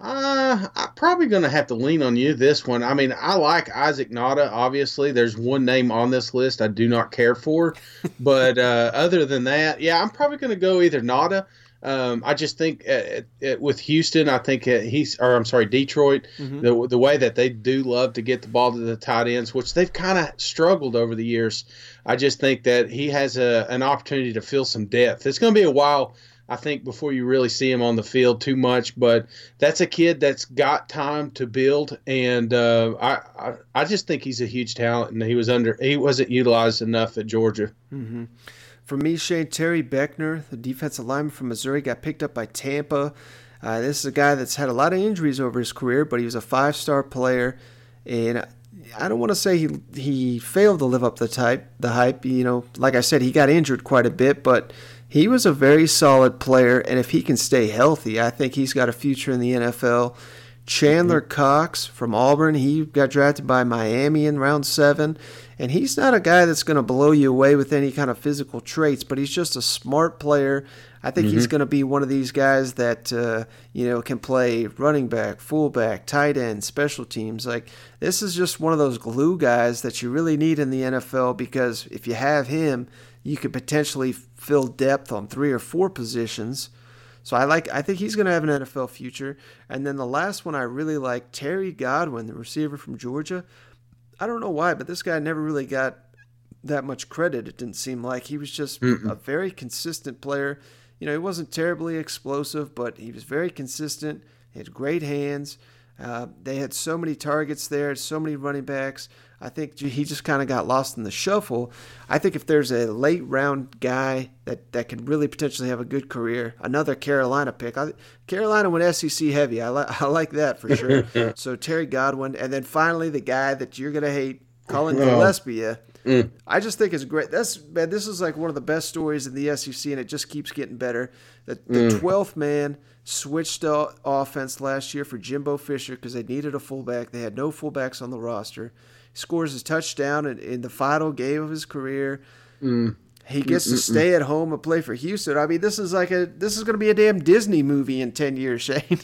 Uh, I'm probably going to have to lean on you this one. I mean, I like Isaac Nauta. Obviously, there's one name on this list I do not care for, but (laughs) uh, other than that, yeah, I'm probably going to go either Nauta. Um, I just think uh, uh, with Houston, I think uh, he's, or I'm sorry, Detroit, Mhm. the the way that they do love to get the ball to the tight ends, which they've kind of struggled over the years. I just think that he has a an opportunity to fill some depth. It's going to be a while. I think before you really see him on the field too much, but that's a kid that's got time to build, and uh, I, I I just think he's a huge talent, and he was under he wasn't utilized enough at Georgia. hmm For me, Shane Terry Beckner, the defensive lineman from Missouri, got picked up by Tampa. Uh, this is a guy that's had a lot of injuries over his career, but he was a five-star player, and I don't want to say he he failed to live up the type the hype. You know, like I said, he got injured quite a bit, but he was a very solid player, and if he can stay healthy, I think he's got a future in the NFL. Chandler Cox from Auburn, he got drafted by Miami in round seven, and he's not a guy that's going to blow you away with any kind of physical traits, but he's just a smart player. I think he's Mhm. going to be one of these guys that uh, you know can play running back, fullback, tight end, special teams. Like this is just one of those glue guys that you really need in the NFL because if you have him, you could potentially fill depth on three or four positions. So I like. I think he's going to have an NFL future. And then the last one I really like, Terry Godwin, the receiver from Georgia. I don't know why, but this guy never really got that much credit. It didn't seem like he was just Mm-mm. a very consistent player. You know, he wasn't terribly explosive, but he was very consistent. He had great hands. Uh, they had so many targets there, so many running backs. I think he just kind of got lost in the shuffle. I think if there's a late round guy that, that can really potentially have a good career, another Carolina pick. I, Carolina went SEC heavy. I, li- (laughs) I like that for sure. (laughs) so Terry Godwin, and then finally the guy that you're gonna hate, Cullen (laughs) Oh. Gillaspia. Mm. I just think it's great. That's man, this is like one of the best stories in the SEC, and it just keeps getting better. The the Mm. twelfth man switched to offense last year for Jimbo Fisher because they needed a fullback. They had no fullbacks on the roster. He scores his touchdown in, in the final game of his career. Mm. He gets to Mm-mm-mm. stay at home and play for Houston. I mean, this is like a this is going to be a damn Disney movie in ten years, (laughs) Shane.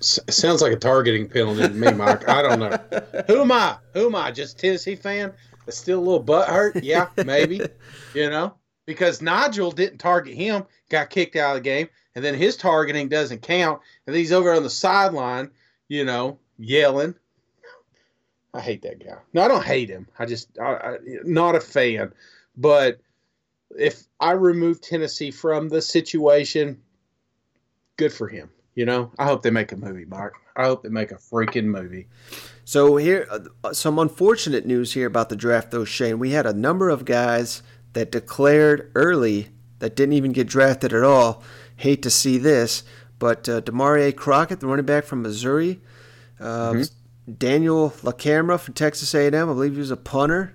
S- sounds like a targeting penalty to me, Mike. I don't know. (laughs) Who am I? Who am I? Just a Tennessee fan? Still a little butt hurt? Yeah, maybe. (laughs) you know, because Nigel didn't target him, got kicked out of the game, and then his targeting doesn't count, and he's over on the sideline, you know, yelling. I hate that guy. No, I don't hate him. I just I, I, not a fan. But if I remove Tennessee from the situation, good for him. You know, I hope they make a movie, Mark. I hope they make a freaking movie. So here, uh, some unfortunate news here about the draft, though, Shane. We had a number of guys that declared early that didn't even get drafted at all. Hate to see this, but uh, Damarea Crockett, the running back from Missouri, uh, Mm-hmm. Daniel LaCamera from Texas A&M, I believe he was a punter.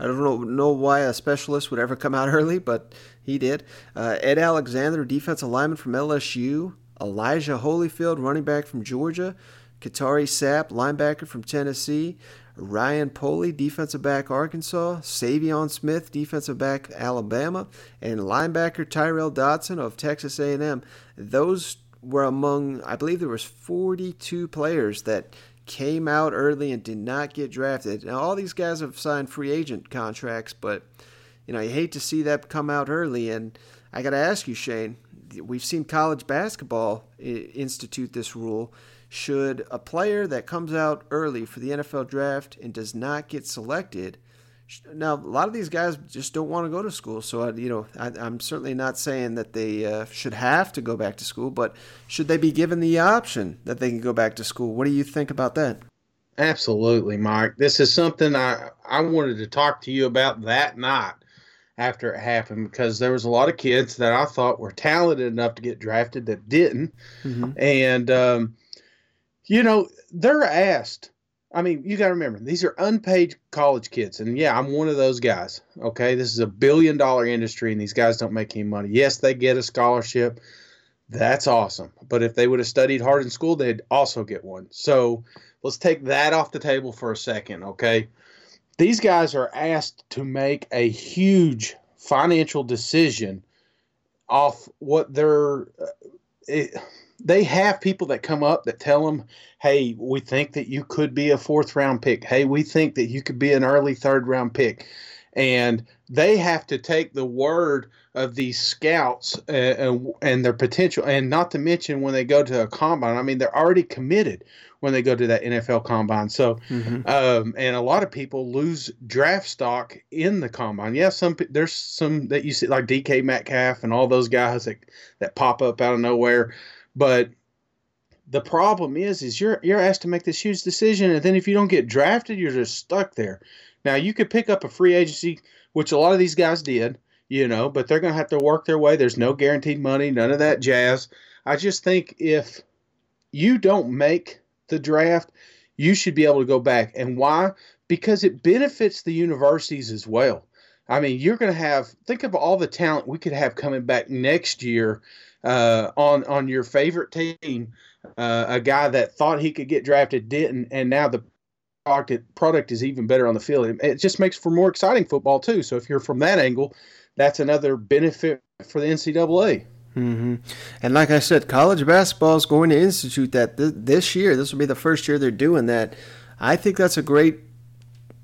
I don't know, know why a specialist would ever come out (laughs) early, but he did. Uh, Ed Alexander, defensive lineman from LSU. Elijah Holyfield, running back from Georgia. Katari Sapp, linebacker from Tennessee. Ryan Pulley, defensive back Arkansas. Saivion Smith, defensive back Alabama, and linebacker Tyrel Dodson of Texas A&M. Those were among, I believe, there was 42 players that came out early and did not get drafted. Now all these guys have signed free agent contracts, but you know you hate to see that come out early. And I got to ask you, Shane, we've seen college basketball institute this rule. Should a player that comes out early for the NFL draft and does not get selected, now a lot of these guys just don't want to go to school. So I, you know, I, am certainly not saying that they uh, should have to go back to school, but should they be given the option that they can go back to school? What do you think about that? Absolutely, Mike. This is something I I wanted to talk to you about that night after it happened because there was a lot of kids that I thought were talented enough to get drafted that didn't, mm-hmm. and um, you know they're asked I mean, you got to remember, these are unpaid college kids. And yeah, I'm one of those guys. Okay. This is a billion dollar industry and these guys don't make any money. Yes, they get a scholarship. That's awesome. But if they would have studied hard in school, they'd also get one. So let's take that off the table for a second. Okay. These guys are asked to make a huge financial decision off what their. Uh, they have people that come up that tell them, "Hey, we think that you could be a fourth round pick. Hey, we think that you could be an early third round pick." And they have to take the word of these scouts uh, and, their potential, and not to mention when they go to a combine. I mean, they're already committed when they go to that NFL combine. So, mm-hmm. um, and a lot of people lose draft stock in the combine. Yeah, some there's some that you see like DK Metcalf and all those guys that that pop up out of nowhere. But the problem is, is you're you're asked to make this huge decision, and then if you don't get drafted, you're just stuck there. Now you could pick up a free agency, which a lot of these guys did, you know, but they're going to have to work their way. There's no guaranteed money, none of that jazz. I just think if you don't make the draft, you should be able to go back. And why? Because it benefits the universities as well. I mean, you're going to have think of all the talent we could have coming back next year uh, on on your favorite team, uh, a guy that thought he could get drafted didn't, and now the product product is even better on the field. It, just makes for more exciting football too. So if you're from that angle, that's another benefit for the NCAA. Mm-hmm. And like I said, college basketball is going to institute that th- this year. This will be the first year they're doing that. I think that's a great,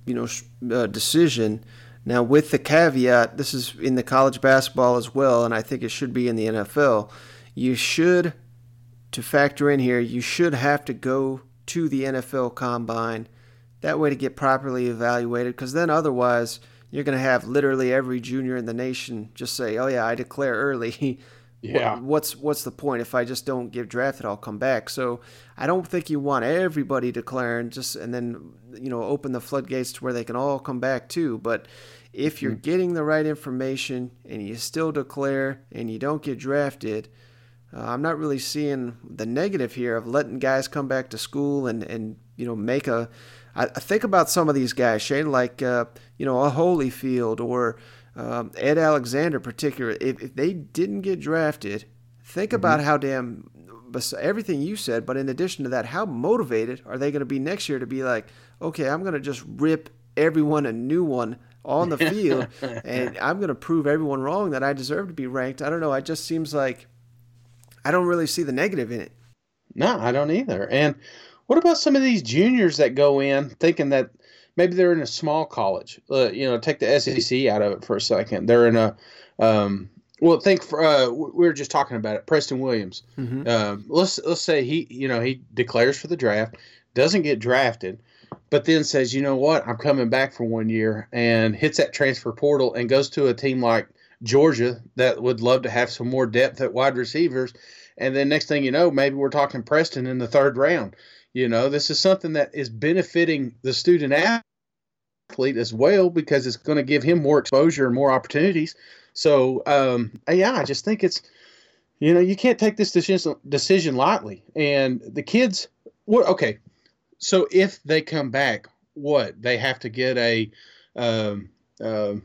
you know, uh, decision now, with the caveat, this is in the college basketball as well, and I think it should be in the NFL. You should, to factor in here, you should have to go to the NFL combine that way to get properly evaluated, because then otherwise, you're going to have literally every junior in the nation just say, "Oh yeah, I declare early." (laughs) Yeah. What's what's the point if I just don't get drafted? I'll come back. So I don't think you want everybody declaring just and then you know open the floodgates to where they can all come back too. But if you're mm-hmm. getting the right information and you still declare and you don't get drafted, uh, I'm not really seeing the negative here of letting guys come back to school and and you know make a. I, I think about some of these guys, Shane, like uh, you know a Holyfield or um, Ed Alexander, particular, if, if they didn't get drafted, think mm-hmm. about how damn everything you said. But in addition to that, how motivated are they going to be next year to be like, okay, I'm going to just rip everyone a new one on the field, (laughs) and I'm going to prove everyone wrong that I deserve to be ranked. I don't know. It just seems like I don't really see the negative in it. No, I don't either. And what about some of these juniors that go in thinking that maybe they're in a small college. Uh, you know, take the SEC out of it for a second. They're in a um, well, think for, uh, we were just talking about it. Preston Williams. Mm-hmm. Uh, let's let's say he you know he declares for the draft, doesn't get drafted, but then says, you know what, I'm coming back for one year, and hits that transfer portal and goes to a team like Georgia that would love to have some more depth at wide receivers. And then next thing you know, maybe we're talking Preston in the third round. You know, this is something that is benefiting the student athlete as well because it's going to give him more exposure and more opportunities. So, um, yeah, I just think it's, you know, you can't take this decision decision lightly. And the kids, what? Okay, so if they come back, what they have to get a, um, um,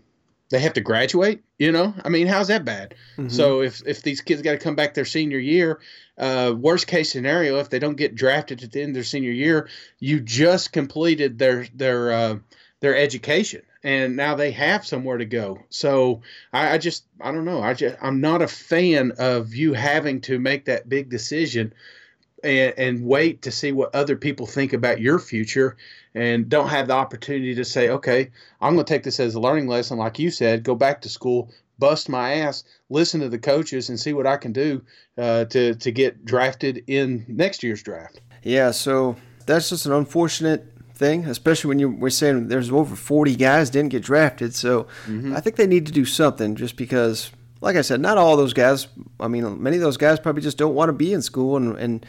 they have to graduate. You know, I mean, how's that bad? Mhm. So if if these kids got to come back their senior year, uh, worst case scenario, if they don't get drafted at the end of their senior year, you just completed their their uh, their education, and now they have somewhere to go. So I, I just I don't know. I just I'm not a fan of you having to make that big decision and, and wait to see what other people think about your future and don't have the opportunity to say, okay, I'm going to take this as a learning lesson, like you said, go back to school, bust my ass, listen to the coaches, and see what I can do uh, to to get drafted in next year's draft. Yeah, so that's just an unfortunate thing, especially when you we're saying there's over 40 guys didn't get drafted. So I think they need to do something just because, like I said, not all those guys. I mean, many of those guys probably just don't want to be in school, and, and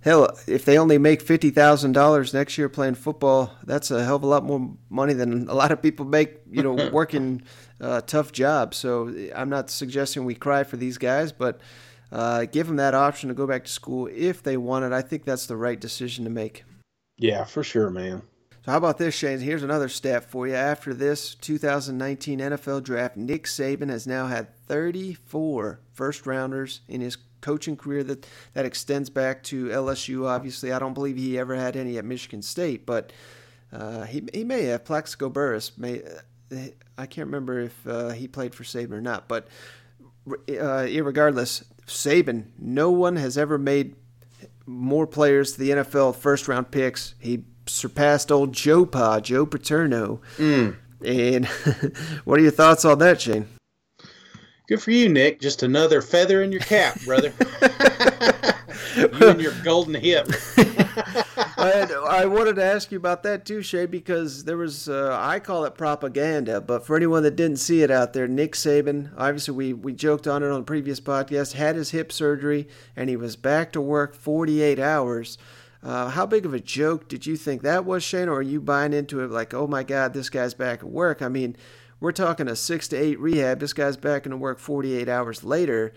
hell, if they only make fifty thousand dollars next year playing football, that's a hell of a lot more money than a lot of people make. You know, (laughs) working uh, tough jobs. So I'm not suggesting we cry for these guys, but. Uh, give them that option to go back to school if they want it. I think that's the right decision to make. Yeah, for sure, man. So how about this, Shane? Here's another stat for you. After this 2019 NFL draft, Nick Saban has now had 34 first rounders in his coaching career that, that extends back to LSU. Obviously, I don't believe he ever had any at Michigan State, but uh, he, he may have. Plaxico Burress may. Uh, I can't remember if uh, he played for Saban or not, but uh, irregardless, Saban, no one has ever made more players to the NFL first round picks. He surpassed old Joe Pa, Joe Paterno. Mm. And (laughs) what are your thoughts on that, Shane? Good for you, Nick. Just another feather in your cap, brother. (laughs) you and your golden hip. (laughs) I, I wanted to ask you about that too, Shay, because there was, uh, I call it propaganda, but for anyone that didn't see it out there, Nick Saban, obviously we, we joked on it on the previous podcast, had his hip surgery and he was back to work 48 hours. Uh, how big of a joke did you think that was, Shane, or are you buying into it like, oh my God, this guy's back at work? I mean, we're talking a six to eight rehab. This guy's back into work 48 hours later.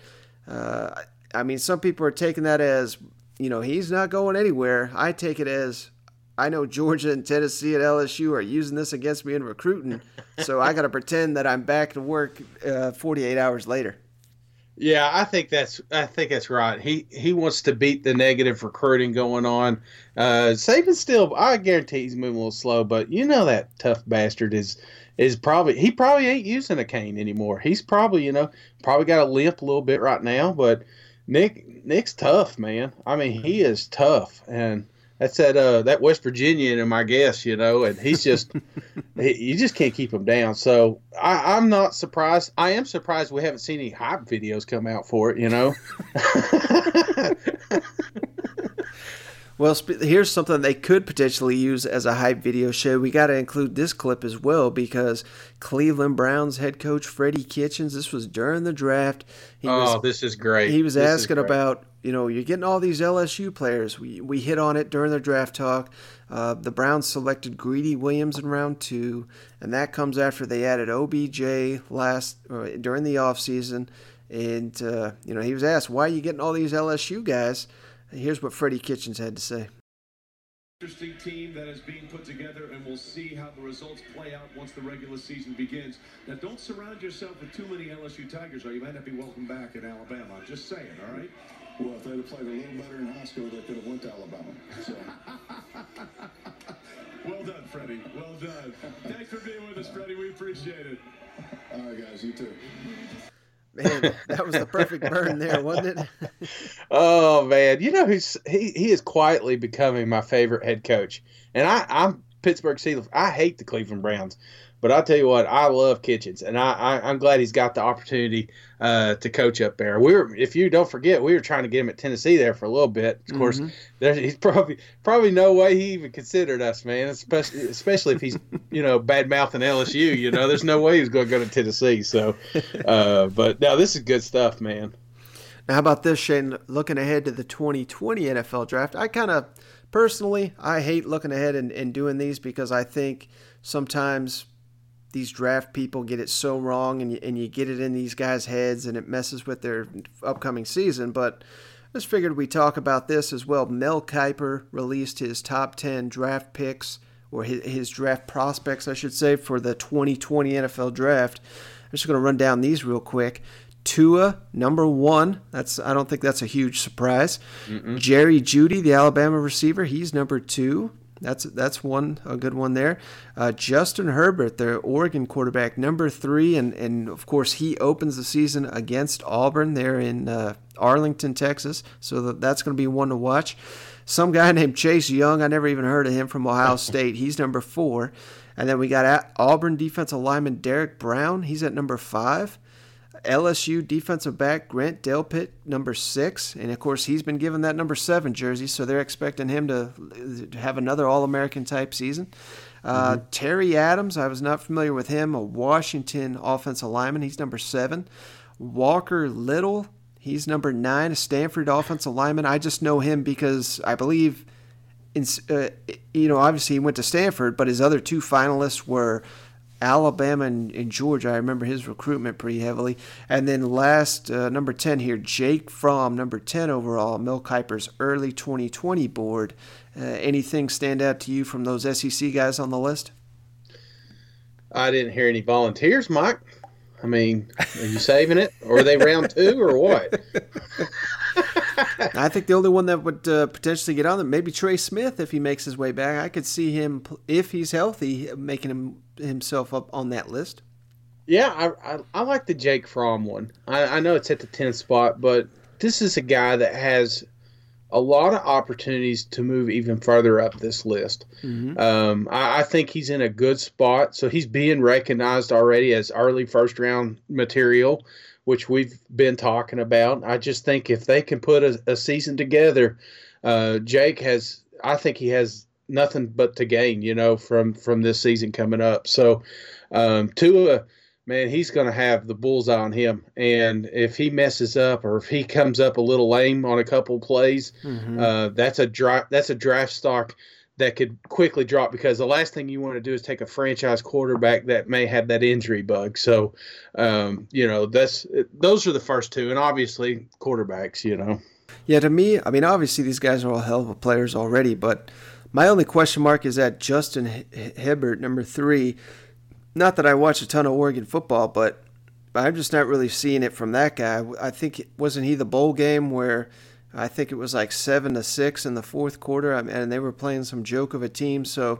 Uh, I mean, some people are taking that as, you know, he's not going anywhere. I take it as, I know Georgia and Tennessee and LSU are using this against me in recruiting, so I got to pretend that I'm back to work uh, 48 hours later. Yeah, I think that's I think that's right. He he wants to beat the negative recruiting going on. Uh, Saban still, I guarantee he's moving a little slow, but you know that tough bastard is is probably he probably ain't using a cane anymore. He's probably you know probably got a limp a little bit right now, but Nick Nick's tough, man. I mean he is tough, and that's that uh that West Virginian in my guess, you know, and he's just (laughs) he, you just can't keep him down. So I, I'm not surprised. I am surprised we haven't seen any hype videos come out for it. You know. (laughs) (laughs) Well, sp- here's something they could potentially use as a hype video show. We got to include this clip as well because Cleveland Browns head coach Freddie Kitchens. This was during the draft. He oh, was, this is great. He was This asking about, you know, you're getting all these LSU players. We we hit on it during the draft talk. Uh, the Browns selected Greedy Williams in round two, and that comes after they added OBJ last uh, during the offseason. And uh, you know, he was asked, "Why are you getting all these LSU guys?" Here's what Freddie Kitchens had to say. Interesting team that is being put together, and we'll see how the results play out once the regular season begins. Now, don't surround yourself with too many LSU Tigers, or you might not be welcome back in Alabama. I'm just saying, all right? Well, if they'd have played a little better in high school, they could have went to Alabama. So. (laughs) (laughs) well done, Freddie. Well done. Thanks for being with us, Freddie. We appreciate it. All right, guys. You too. Man, that was the perfect burn there, wasn't it? (laughs) Oh man, you know who's he? He is quietly becoming my favorite head coach, and I, I'm Pittsburgh Steelers. I hate the Cleveland Browns, but I tell you what, I love Kitchens, and I, I I'm glad he's got the opportunity uh, to coach up there. We were, if you don't forget, we were trying to get him at Tennessee there for a little bit. Of course, Mhm. there's he's probably probably no way he even considered us, man. Especially especially if he's you know bad mouthing LSU. You know, there's no way he's going to go to Tennessee. So, (laughs) uh, but now this is good stuff, man. Now, how about this, Shane? Looking ahead to the 2020 NFL draft, I kind of personally, I hate looking ahead and, and doing these because I think sometimes these draft people get it so wrong, and you, and you get it in these guys' heads, and it messes with their upcoming season. But I just figured we talk about this as well. Mel Kiper released his top ten draft picks or his, his draft prospects, I should say, for the 2020 NFL Draft. I'm just going to run down these real quick. Tua, number one. That's I don't think that's a huge surprise. Mm-mm. Jerry Jeudy, the Alabama receiver, he's number two. That's that's one a good one there. Uh, Justin Herbert, the Oregon quarterback, number three, and and of course he opens the season against Auburn there in uh, Arlington, Texas. So that, that's going to be one to watch. Some guy (laughs) named Chase Young, I never even heard of him from Ohio (laughs) State. He's number four, and then we got Auburn defensive lineman Derrick Brown. He's at number five. LSU defensive back Grant Delpit, number six. And of course, he's been given that number seven jersey, so they're expecting him to have another All American type season. Uh, mm-hmm. Trey Adams, I was not familiar with him, a Washington offensive lineman. He's number seven. Walker Little, he's number nine, a Stanford offensive lineman. I just know him because I believe. In, uh, you know, obviously he went to Stanford, but his other two finalists were Alabama and, and, Georgia. I remember his recruitment pretty heavily. And then last, uh, number 10 here, Jake Fromm, number 10 overall, Mel Kiper's early 2020 board. Uh, anything stand out to you from those SEC guys on the list? I didn't hear any volunteers, Mike. I mean, are you saving it? Or are they round two or what? (laughs) I think the only one that would uh, potentially get on them, maybe Trey Smith if he makes his way back. I could see him, if he's healthy, making him himself up on that list. Yeah, I, I, I like the Jake Fromm one. I, I know it's at the 10th spot, but this is a guy that has a lot of opportunities to move even further up this list. Mm-hmm. Um, I, I, think he's in a good spot. So he's being recognized already as early first round material, which we've been talking about. I just think if they can put a, a season together, uh, Jake has, I think he has nothing but to gain, you know, from from this season coming up. So um, Tua, man, he's going to have the bullseye on him, and if he messes up or if he (laughs) comes up a little lame on a couple plays, mm-hmm. uh, that's a draft that's a draft stock that could quickly drop because the last thing you want to do is take a franchise quarterback that may have that injury bug. So, um, you know, that's those are the first two, and obviously quarterbacks. You know. Yeah, to me, I mean, obviously these guys are all hell of a players already, but my only question mark is at Justin Herbert, number three. Not that I watch a ton of Oregon football, but I'm just not really seeing it from that guy. I think wasn't he the bowl game where I think it was like seven to six in the fourth quarter, and they were playing some joke of a team. So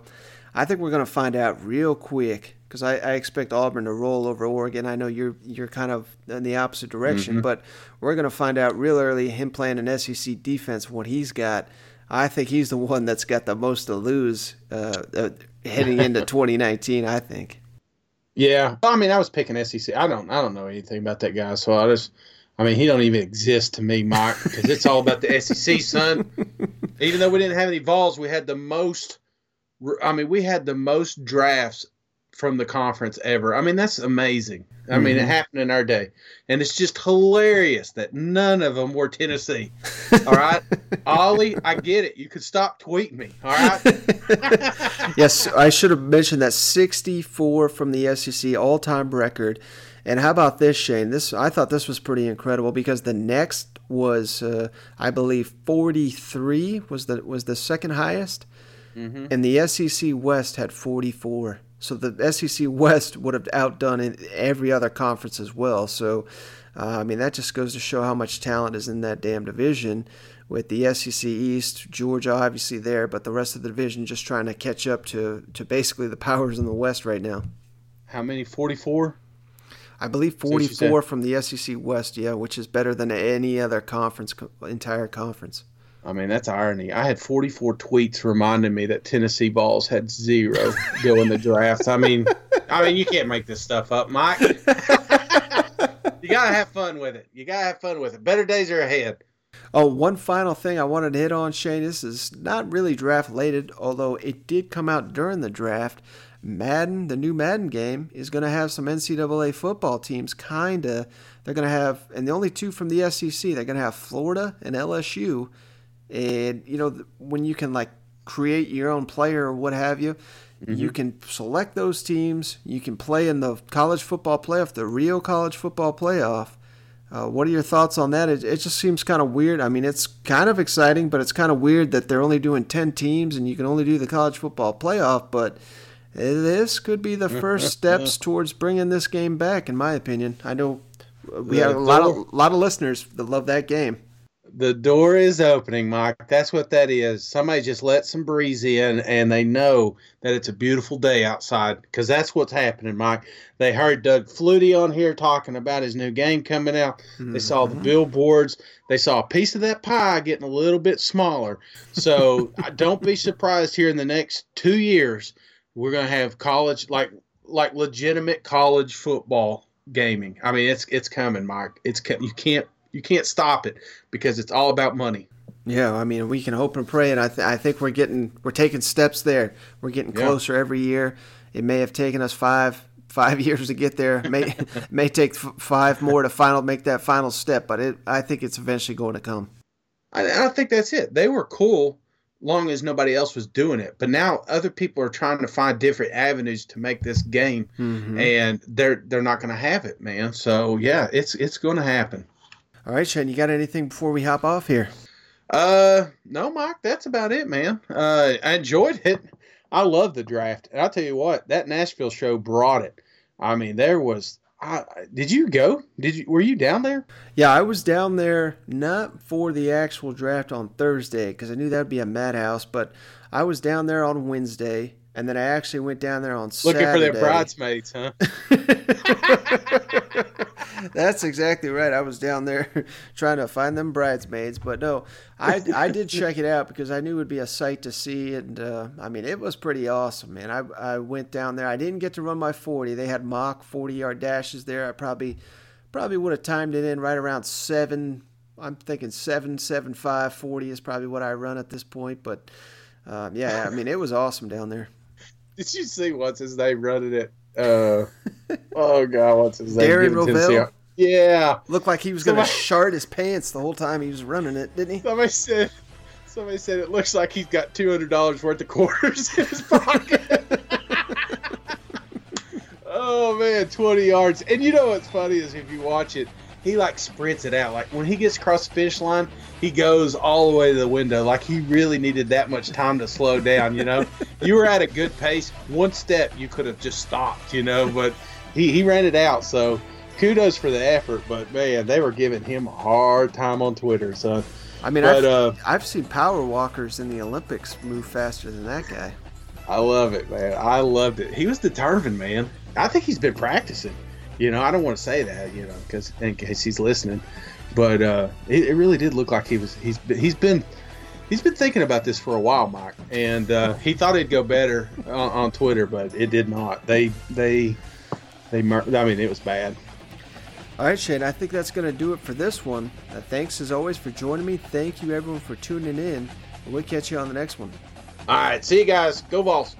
I think we're going to find out real quick because I, I, expect Auburn to roll over Oregon. I know you're you're kind of in the opposite direction, mm-hmm. but we're going to find out real early him playing an SEC defense what he's got. I think he's the one that's got the most to lose uh, uh, heading into (laughs) 2019. I think. Yeah, I mean, I was picking SEC. I don't, I don't know anything about that guy, so I just, I mean, he don't even exist to me, Mike, because it's all about the (laughs) SEC, son. Even though we didn't have any Vols, we had the most. I mean, we had the most drafts from the conference ever. I mean, that's amazing. I mm-hmm. mean, it mm-hmm. happened in our day. And it's just hilarious that none of them were Tennessee. All right. (laughs) Ollie, I get it. You could stop tweeting me. All right. (laughs) yes, I should have mentioned that 64 from the SEC all time record. And how about this, Shane? This I thought this was pretty incredible because the next was, uh, I believe, 43 was the was the second highest, mm-hmm. and the SEC West had 44. So the SEC West would have outdone every other conference as well. So, uh, I mean, that just goes to show how much talent is in that damn division. With the SEC East, Georgia obviously there, but the rest of the division just trying to catch up to, to basically the powers in the West right now. How many? 44? I believe 44 from the SEC West, yeah, which is better than any other conference, entire conference. I mean, that's irony. I had 44 tweets reminding me that Tennessee Vols had zero going the draft. I mean, I mean, you can't make this stuff up, Mike. (laughs) you gotta have fun with it. You gotta have fun with it. Better days are ahead. Oh, one final thing I wanted to hit on, Shane. This is not really draft related, although it did come out during the draft. Madden, the new Madden game, is going to have some NCAA football teams. Kinda. They're going to have, and the only two from the SEC. They're going to have Florida and LSU and you know when you can like create your own player or what have you You can select those teams. You can play in the college football playoff, the Rio College Football Playoff. Uh, what are your thoughts on that? It, it just seems kind of weird. I mean, it's kind of exciting, but it's kind of weird that they're only doing 10 teams and you can only do the college football playoff. But this could be the first (laughs) steps towards bringing this game back, in my opinion. I know we have a lot of, lot of listeners that love that game. The door is opening, Mike. That's what that is. Somebody just let some breeze in, and they know that it's a beautiful day outside because that's what's happening, Mike. They heard Doug Flutie on here talking about his new game coming out. They saw the mm-hmm. billboards. They saw a piece of that pie getting a little bit smaller. So (laughs) I- don't be surprised here in the next two years we're going to have college like like legitimate college football gaming. I mean, it's it's coming, Mike. It's you can't you can't stop it because it's all about money. Yeah, I mean, we can hope and pray, and I, th- I think we're getting we're taking steps there. We're getting Yeah. closer every year. It may have taken us five five (laughs) years to get there. May (laughs) may take f- five more to final make that final step, but it I think it's eventually going to come. I, I think that's it. They were cool long as nobody else was doing it. But now other people are trying to find different avenues to make this game, Mhm. and they're they're not going to have it, man. So yeah, it's it's going to happen. All right, Shane, you got anything before we hop off here? Uh, no, Mike, that's about it, man. Uh, I enjoyed it. I love the draft, and I'll tell you what, that Nashville show brought it. I mean, there was. I, did you go? Did you? Were you down there? Yeah, I was down there not for the actual draft on Thursday because I knew that'd be a madhouse, but I was down there on Wednesday, and then I actually went down there on Saturday. Looking for their bridesmaids, huh? (laughs) That's exactly right. I was down there (laughs) trying to find them bridesmaids, but no, I, I did (laughs) check it out because I knew it would be a sight to see, and uh, I mean it was pretty awesome, man. I I went down there. I didn't get to run my forty. They had mock forty yard dashes there. I probably probably would have timed it in right around seven. I'm thinking seven seven five forty is probably what I run at this point, but um, yeah, I mean it was awesome down there. Did you see what's his name running it? Uh, (laughs) oh god, what's his name? Darren Giving Rovell? Yeah, Looked like he was going to shart his pants the whole time he was running it, didn't he? Somebody said, somebody said it looks like he's got two hundred dollars worth of quarters in his pocket. (laughs) (laughs) oh man, twenty yards. And you know what's funny is if you watch it, he like sprints it out. Like when he gets across the finish line, he goes all the way to the window. Like he really needed that much time to slow down. You know, (laughs) you were at a good pace. One step, you could have just stopped. You know, but he he ran it out. So kudos for the effort. But man, they were giving him a hard time on Twitter. So. I mean, But, I've, uh, I've seen power walkers in the Olympics move faster than that guy. I love it, man. I loved it. He was determined, man. I think he's been practicing. You know, I don't want to say that, you know, because in case he's listening, but uh, it, it really did look like he was. He's been, he's been he's been thinking about this for a while, Mike, and uh, he thought it'd go better on, on Twitter, but it did not. They they they. Mur- I mean, it was bad. All right, Shane, I think that's going to do it for this one. Uh, thanks as always for joining me. Thank you, everyone, for tuning in. We'll catch you on the next one. All right, see you guys. Go Vols.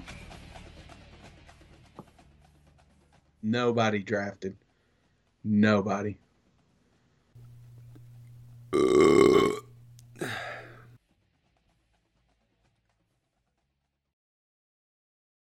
Nobody drafted. Nobody. Uh.